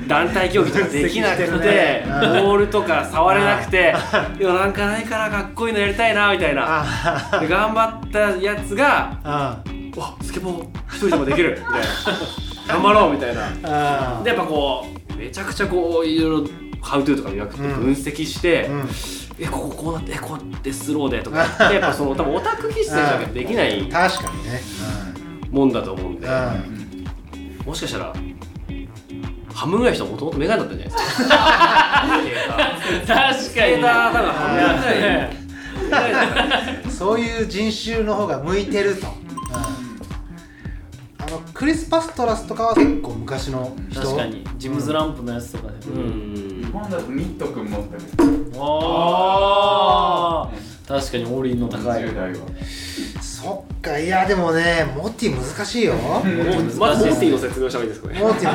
う [LAUGHS] 団体競技とかできなくてボールとか触れなくていやなんかないからかっこいいのやりたいなみたいな。頑張ったやつがあわスケボー一人でもできるみたいな。頑張ろうみたいな。あでやっぱこうめちゃくちゃこういろいろハウトゥーとか磨くとうん分析して、うんえこここうなってえこうやってスローでとかでやっぱその多分オタク気質じゃできない確かにね。もんだと思うんで。うん。うんもしかしたら半分ぐらいの人はもともとメガネだったんじゃないですか。確かに半分ぐらいそういう人種の方が向いてると、あのクリス・パストラスとかは結構昔の人。確かに。ジムズランプのやつとかで、うん。日本だとミット君持ってる。あー。確かにオーリーの高い。10代はそっかいやでもねモティ難しいよ。モまずモッティの説明した方がいいですかね。ティですよ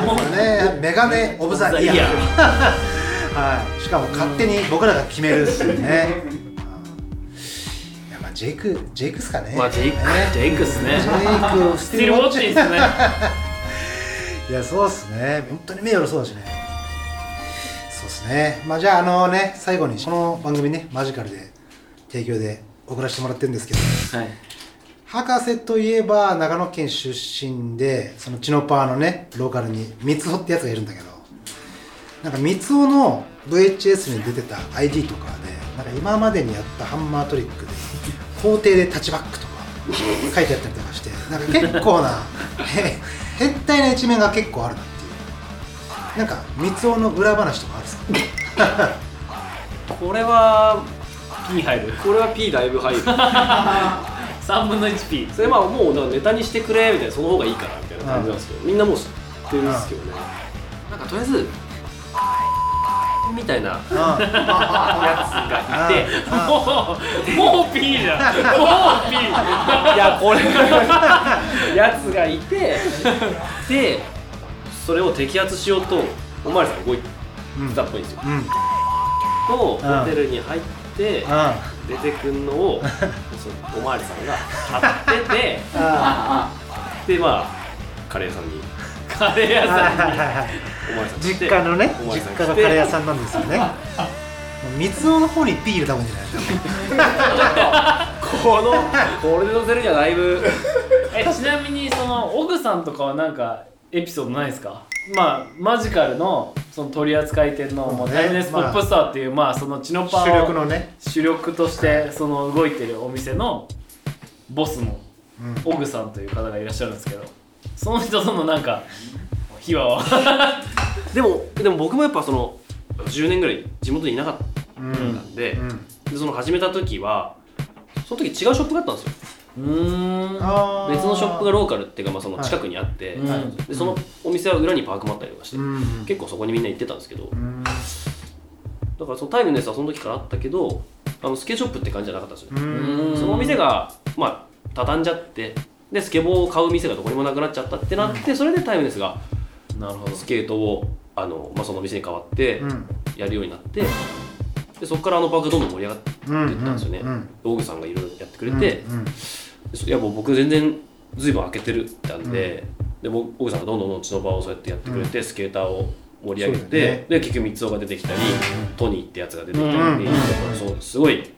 ね。[LAUGHS] メガネ・オブ・ザ・イヤー。[LAUGHS] はい。しかも勝手に僕らが決めるっすよねうん [LAUGHS] いやまあジェイクジェイクっすかね。まあジェイクね。ジェイクっすねジェイクスティルウォッチですね。いやそうっすね。本当に目悪そうだしねそうっすね。まあじゃああのね最後にこの番組ねマジカルで提供で送らせてもらってるんですけど。はい。博士といえば長野県出身でそのチノパーのねローカルに三つってやつがいるんだけど。なんか三つの VHS に出てた ID とかでなんか今までにやったハンマートリックで法廷でタッチバックとか書いてあったりとかしてなんか結構な [LAUGHS] へ変態な一面が結構あるななんか三つの裏話とかあるんですか？[LAUGHS] これは P 入る。これは P だいぶ入る。[LAUGHS] 3分の 1P それまあもうだからネタにしてくれみたいなその方がいいからみたいな感じなんですけどみんなもう知ってるんですけどね。なんかとりあえずみたいなやつがいて。もうもう P じゃん。もう P いやこれやつがいて。でそれを摘発しようとおまわりさんが動いてたっぽいんですよ。うん。とホテルに入ってう出てくんのをそのおまわりさんが買ってて [LAUGHS] でまあカレー屋さんにカレー屋さんはいはいはいおまわりさん実家のね実家がカレー屋さんなんですよね。三つ男の方にピー入れた方がいいんじゃないですかこのこれで乗せるにはだいぶえちなみにそのオグさんとかはなんかエピソードないですか？まあマジカルのその取扱店のもうねタイムレスポップスターっていうまあそのチノパ主力をのね。主力としてその動いてるお店のボスのオグさんという方がいらっしゃるんですけどその人とのなんか秘話は？[LAUGHS] でもでも僕もやっぱその10年ぐらい地元にいなかったんで,、うん。でその始めた時はその時違うショップがあったんですようーん。あー。別のショップがローカルっていうかまあその近くにあって、うん。でそのお店は裏にパークもあったりとかして、うん。結構そこにみんな行ってたんですけど、うん。だからそのタイムネスはその時からあったけどあのスケショップって感じじゃなかったんですよ、うん。そのお店がまあ畳んじゃってでスケボーを買う店がどこにもなくなっちゃったってなって、それでタイムネスがなるほど。スケートをあの、まあ、そのお店に変わってうん。やるようになって、でそこからあのパークがどんどん盛り上がっていったんですよね、うんうん道具さんがいろいろやってくれて、いやもう僕全然ずいぶん開けてるってんで、でもう奥さんがどんどんどんちの場をそうやってやってくれて、スケーターを盛り上げて、ね。で結局三つ男が出てきたり、トニーってやつが出てきたり、うんすごい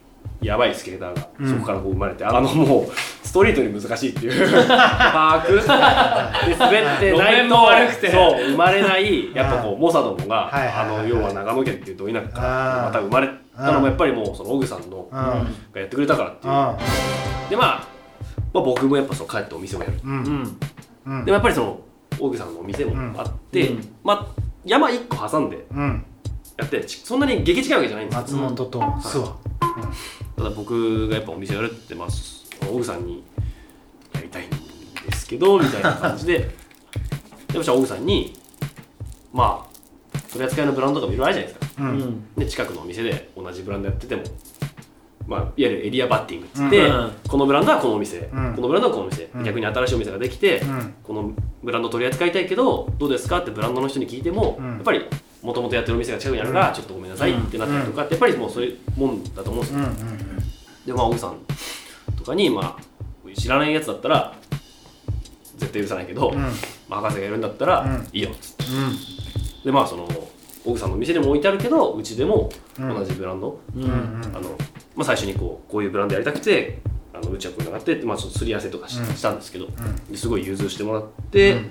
やばいスケーターがうん。そこからこう生まれて、あのもうストリートに難しいっていう。パーク。[LAUGHS] で滑ってない路面とも悪くて。そう生まれないやっぱこうモサドもが、はいはいはいはい。あの要は長野県っていうど田舎からまた生まれたのもやっぱりもうそのオグさんのうん。がやってくれたからっていう。あでまあ、まあ、僕もやっぱその帰ってお店をやる、ううん。んうん。でもやっぱりその大口さんのお店もあって、うん。まあ山一個挟んでうん。やってちそんなに激近いわけじゃないんですよ。松本と諏訪ただ僕がやっぱお店をやるってまあ大口さんにやりたいんですけどみたいな感じで。[LAUGHS] でそしたら大口さんにまあ取り扱いのブランドとかもいろいろあるじゃないですか。ううんん。で近くのお店で同じブランドやってても、まあ、いわゆるエリアバッティングっつって、うん。このブランドはこのお店、うん。このブランドはこのお店、うん。逆に新しいお店ができて、うん。このブランド取り扱いたいけどどうですか？ってブランドの人に聞いても、うん。やっぱりもともとやってるお店が近くにあるから、ちょっとごめんなさいってなったりとかってやっぱりもうそういうもんだと思うんですよ、うんうんでまあ奥さんとかにまあ知らないやつだったら絶対許さないけど、ん。まあ、博士がやるんだったら、うん。いいよっつって。うん。でまあその奥さんの店でも置いてあるけどうちでもうん。同じブランド、うんうん。あのまあ、最初にこうこういうブランドやりたくてあのうちはこういうのがあって、まあ、ちょっとすり合わせとかし,、うん。たんですけど、すごい融通してもらって、うん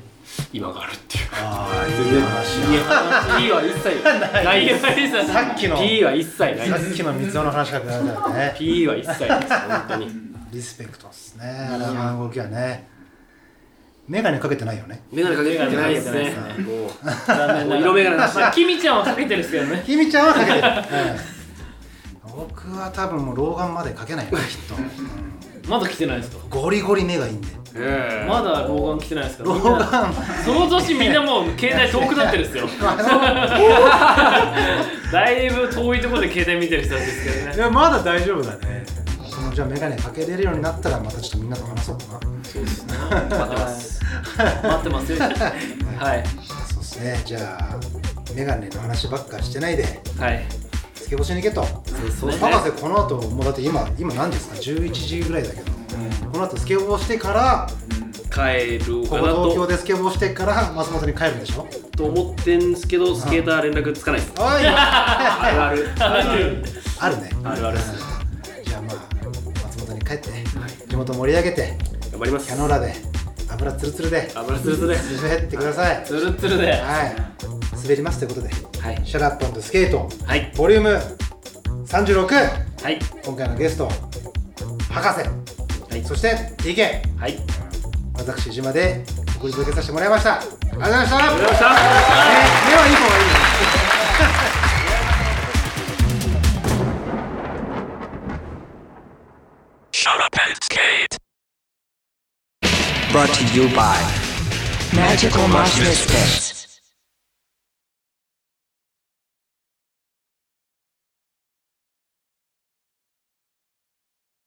今があるっていう。ああいい話いや話 P は一切ないですさっきの P は一切ないさっきの三つ男の話が出たよね P は一切ないです本当にリスペクトっすねあの動きはねメガネかけてないよねメガネかけてないですねもう残念な色眼鏡なしでキミちゃんはかけてるんですけどねひみちゃんはかけてる、うん僕は多分もう老眼までかけないよねきっと、うんまだ来てないですかゴリゴリ目がいいんで。ええ。まだ老眼来てないですか老眼。その年みんなもう携帯遠くなってるんですよ。[LAUGHS] だいぶ遠いところで携帯見てる人たちですけどね。いやまだ大丈夫だね。そのじゃあメガネかけれるようになったらまたちょっとみんなと話そうかな。そうですね。待ってます。待ってます。よはい。そうですね。じゃあメガネの話ばっかしてないで。はいスケボーしに行けと。そうですね。博士この後もうだって今今何ですか？11時ぐらいだけど、この後スケボーしてから帰るかな東京とでスケボーしてから松本に帰るんでしょ？と思ってんすけどスケーター連絡つかないです。あるある。あるある。ね。あるある。じゃあまあ松本に帰って地元盛り上げて頑張ります。キャノーラで油ツルツルで油ツルツルで。滑ってください。ツルッツルで。はい滑りますということではい。シャラップスケート。はい。ボリューム36はい。今回のゲスト博士、はい。そして TK はい。私島で送り届けさせてもらいました。ありがとうございました。ありがとうございました。ね目はいい方がいい. Brought to you by Magical Mosh Misfits.